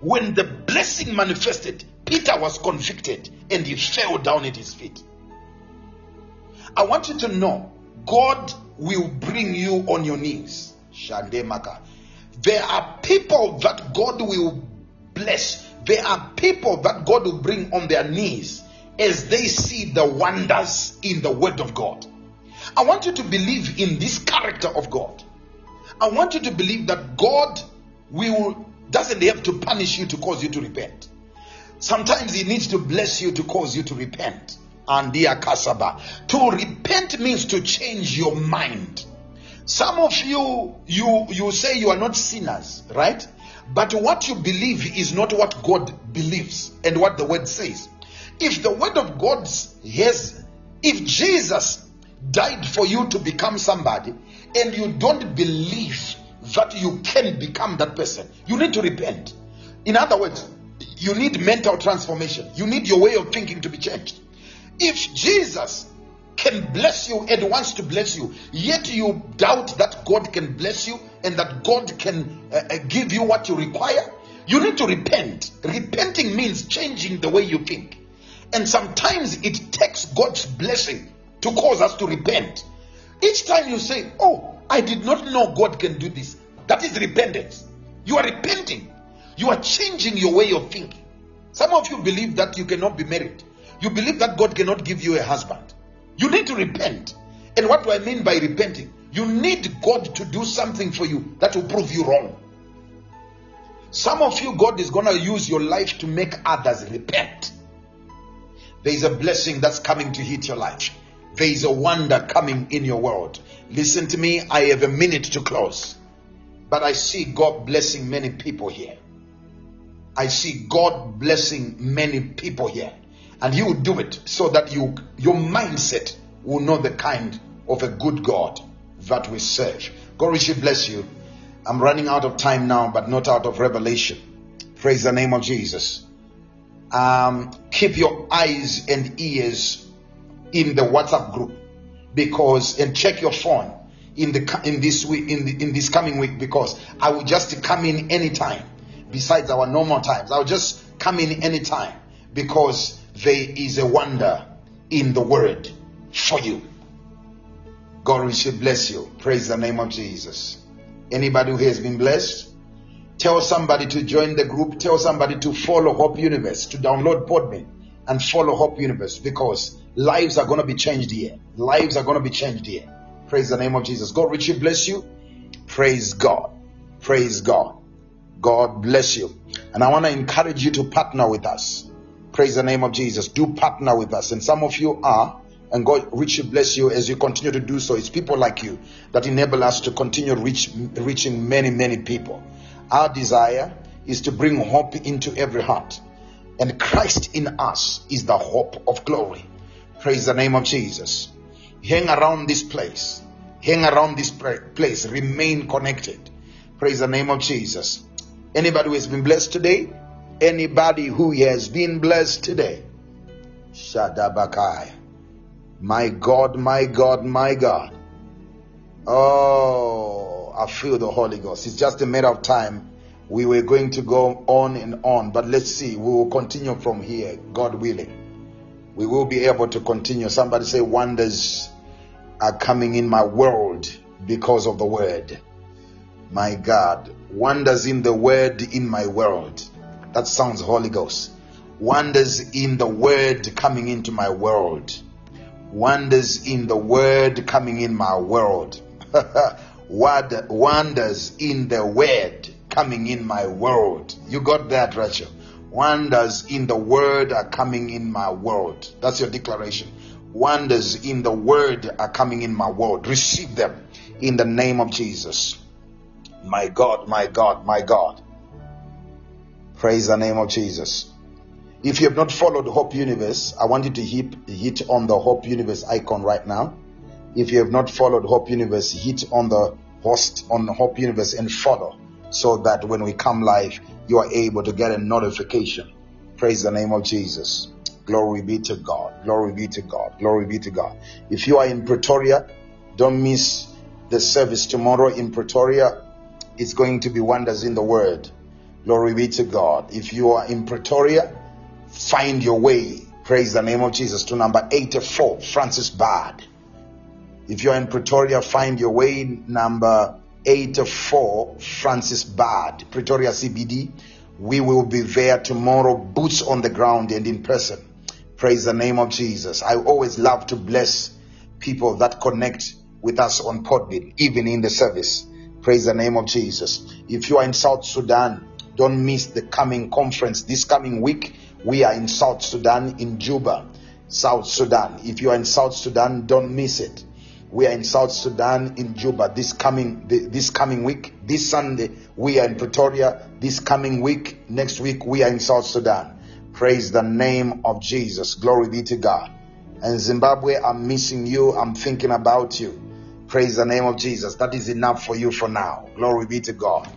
when the blessing manifested, Peter was convicted and he fell down at his feet. I want you to know God will bring you on your knees. Shandemaka. There are people that God will bless. There are people that God will bring on their knees as they see the wonders in the Word of God. I want you to believe in this character of God. I want you to believe that God will doesn't have to punish you to cause you to repent. Sometimes He needs to bless you to cause you to repent. And dear Kasaba, to repent means to change your mind. Some of you, you you say you are not sinners, right? But what you believe is not what God believes and what the word says. If the word of God has, if Jesus died for you to become somebody and you don't believe that you can become that person, you need to repent. In other words, you need mental transformation. You need your way of thinking to be changed. If Jesus can bless you and wants to bless you, yet you doubt that God can bless you and that God can uh, uh, give you what you require, you need to repent. Repenting means changing the way you think. And sometimes it takes God's blessing to cause us to repent. Each time you say, Oh, I did not know God can do this, that is repentance. You are repenting, you are changing your way of thinking. Some of you believe that you cannot be married, you believe that God cannot give you a husband. You need to repent. And what do I mean by repenting? You need God to do something for you that will prove you wrong. Some of you, God is going to use your life to make others repent. There is a blessing that's coming to hit your life. There is a wonder coming in your world. Listen to me, I have a minute to close. But I see God blessing many people here. I see God blessing many people here. And He will do it so that you your mindset will know the kind of a good God that we serve. God richly bless you. I'm running out of time now, but not out of revelation. Praise the name of Jesus. Um, keep your eyes and ears in the WhatsApp group because and check your phone in the in this week in the, in this coming week because I will just come in anytime besides our normal times. I'll just come in anytime because there is a wonder in the word for you. God will bless you. Praise the name of Jesus. Anybody who has been blessed, tell somebody to join the group. Tell somebody to follow Hope Universe, to download Podbean and follow Hope Universe because lives are going to be changed here. Lives are going to be changed here. Praise the name of Jesus. God richly bless you. Praise God. Praise God. God bless you. And I want to encourage you to partner with us. Praise the name of Jesus. Do partner with us. And some of you are, and God richly bless you as you continue to do so. It's people like you that enable us to continue reach, reaching many, many people. Our desire is to bring hope into every heart. And Christ in us is the hope of glory. Praise the name of Jesus. Hang around this place. Hang around this place. Remain connected. Praise the name of Jesus. Anybody who has been blessed today, anybody who has been blessed today, Shadabakai. My God, my God, my God. Oh, I feel the Holy Ghost. It's just a matter of time. We were going to go on and on, but let's see. We will continue from here, God willing. We will be able to continue. Somebody say, Wonders are coming in my world because of the word. My God, wonders in the word in my world. That sounds Holy Ghost. Wonders in the word coming into my world. Wonders in the word coming in my world. Wonders in the word coming in my world. You got that, Rachel? Wonders in the word are coming in my world. That's your declaration. Wonders in the word are coming in my world. Receive them in the name of Jesus. My God, my God, my God. Praise the name of Jesus. If you have not followed Hope Universe, I want you to hit, hit on the Hope Universe icon right now. If you have not followed Hope Universe, hit on the host on Hope Universe and follow so that when we come live, you are able to get a notification. Praise the name of Jesus. Glory be to God. Glory be to God. Glory be to God. If you are in Pretoria, don't miss the service tomorrow in Pretoria. It's going to be wonders in the word. Glory be to God. If you are in Pretoria, find your way. Praise the name of Jesus to number 84, Francis Baard. If you're in Pretoria, find your way number 84, Francis Baard, Pretoria CBD. We will be there tomorrow, boots on the ground and in person. Praise the name of Jesus. I always love to bless people that connect with us on Podbean, even in the service. Praise the name of Jesus. If you are in South Sudan, don't miss the coming conference this coming week. We are in South Sudan, in Juba, South Sudan. If you are in South Sudan, don't miss it. We are in South Sudan, in Juba, this coming this coming week. This Sunday, we are in Pretoria. This coming week, next week, we are in South Sudan. Praise the name of Jesus. Glory be to God. And Zimbabwe, I'm missing you. I'm thinking about you. Praise the name of Jesus. That is enough for you for now. Glory be to God.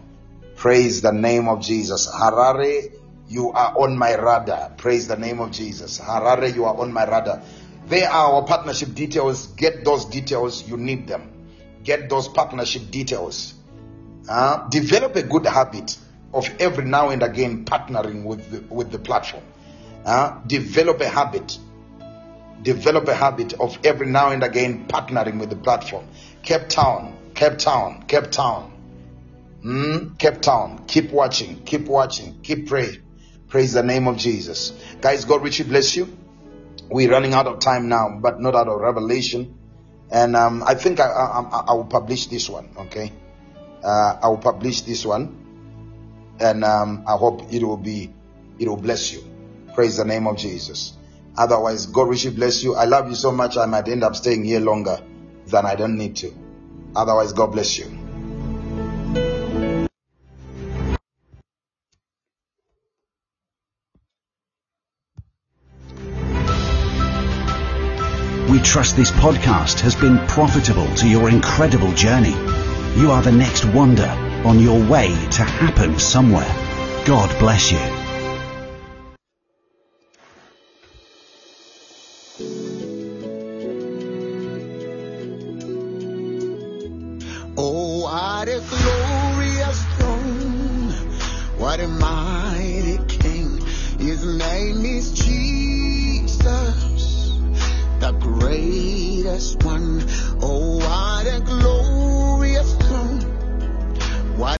Praise the name of Jesus. Harare, you are on my radar. Praise the name of Jesus. Harare, you are on my radar. There are our partnership details. Get those details. You need them. Get those partnership details. Uh, develop a good habit of every now and again partnering with the, with the platform. Uh, develop a habit. Develop a habit of every now and again partnering with the platform. Cape Town, Cape Town, Cape Town. Mm, Cape Town. Keep watching. Keep watching. Keep praying. Praise the name of Jesus. Guys, God richly bless you. We're running out of time now, but not out of revelation. And um, I think I, I, I, will publish this one. Okay, uh, I will publish this one, and um, I hope it will be, it will bless you. Praise the name of Jesus. Otherwise, God richly bless you. I love you so much. I might end up staying here longer than I don't need to. Otherwise, God bless you. Trust this podcast has been profitable to your incredible journey. You are the next wonder on your way to happen somewhere. God bless you. Oh, what a glorious throne. What a mighty king. His name is Jesus, the greatest one. Oh, what a glory.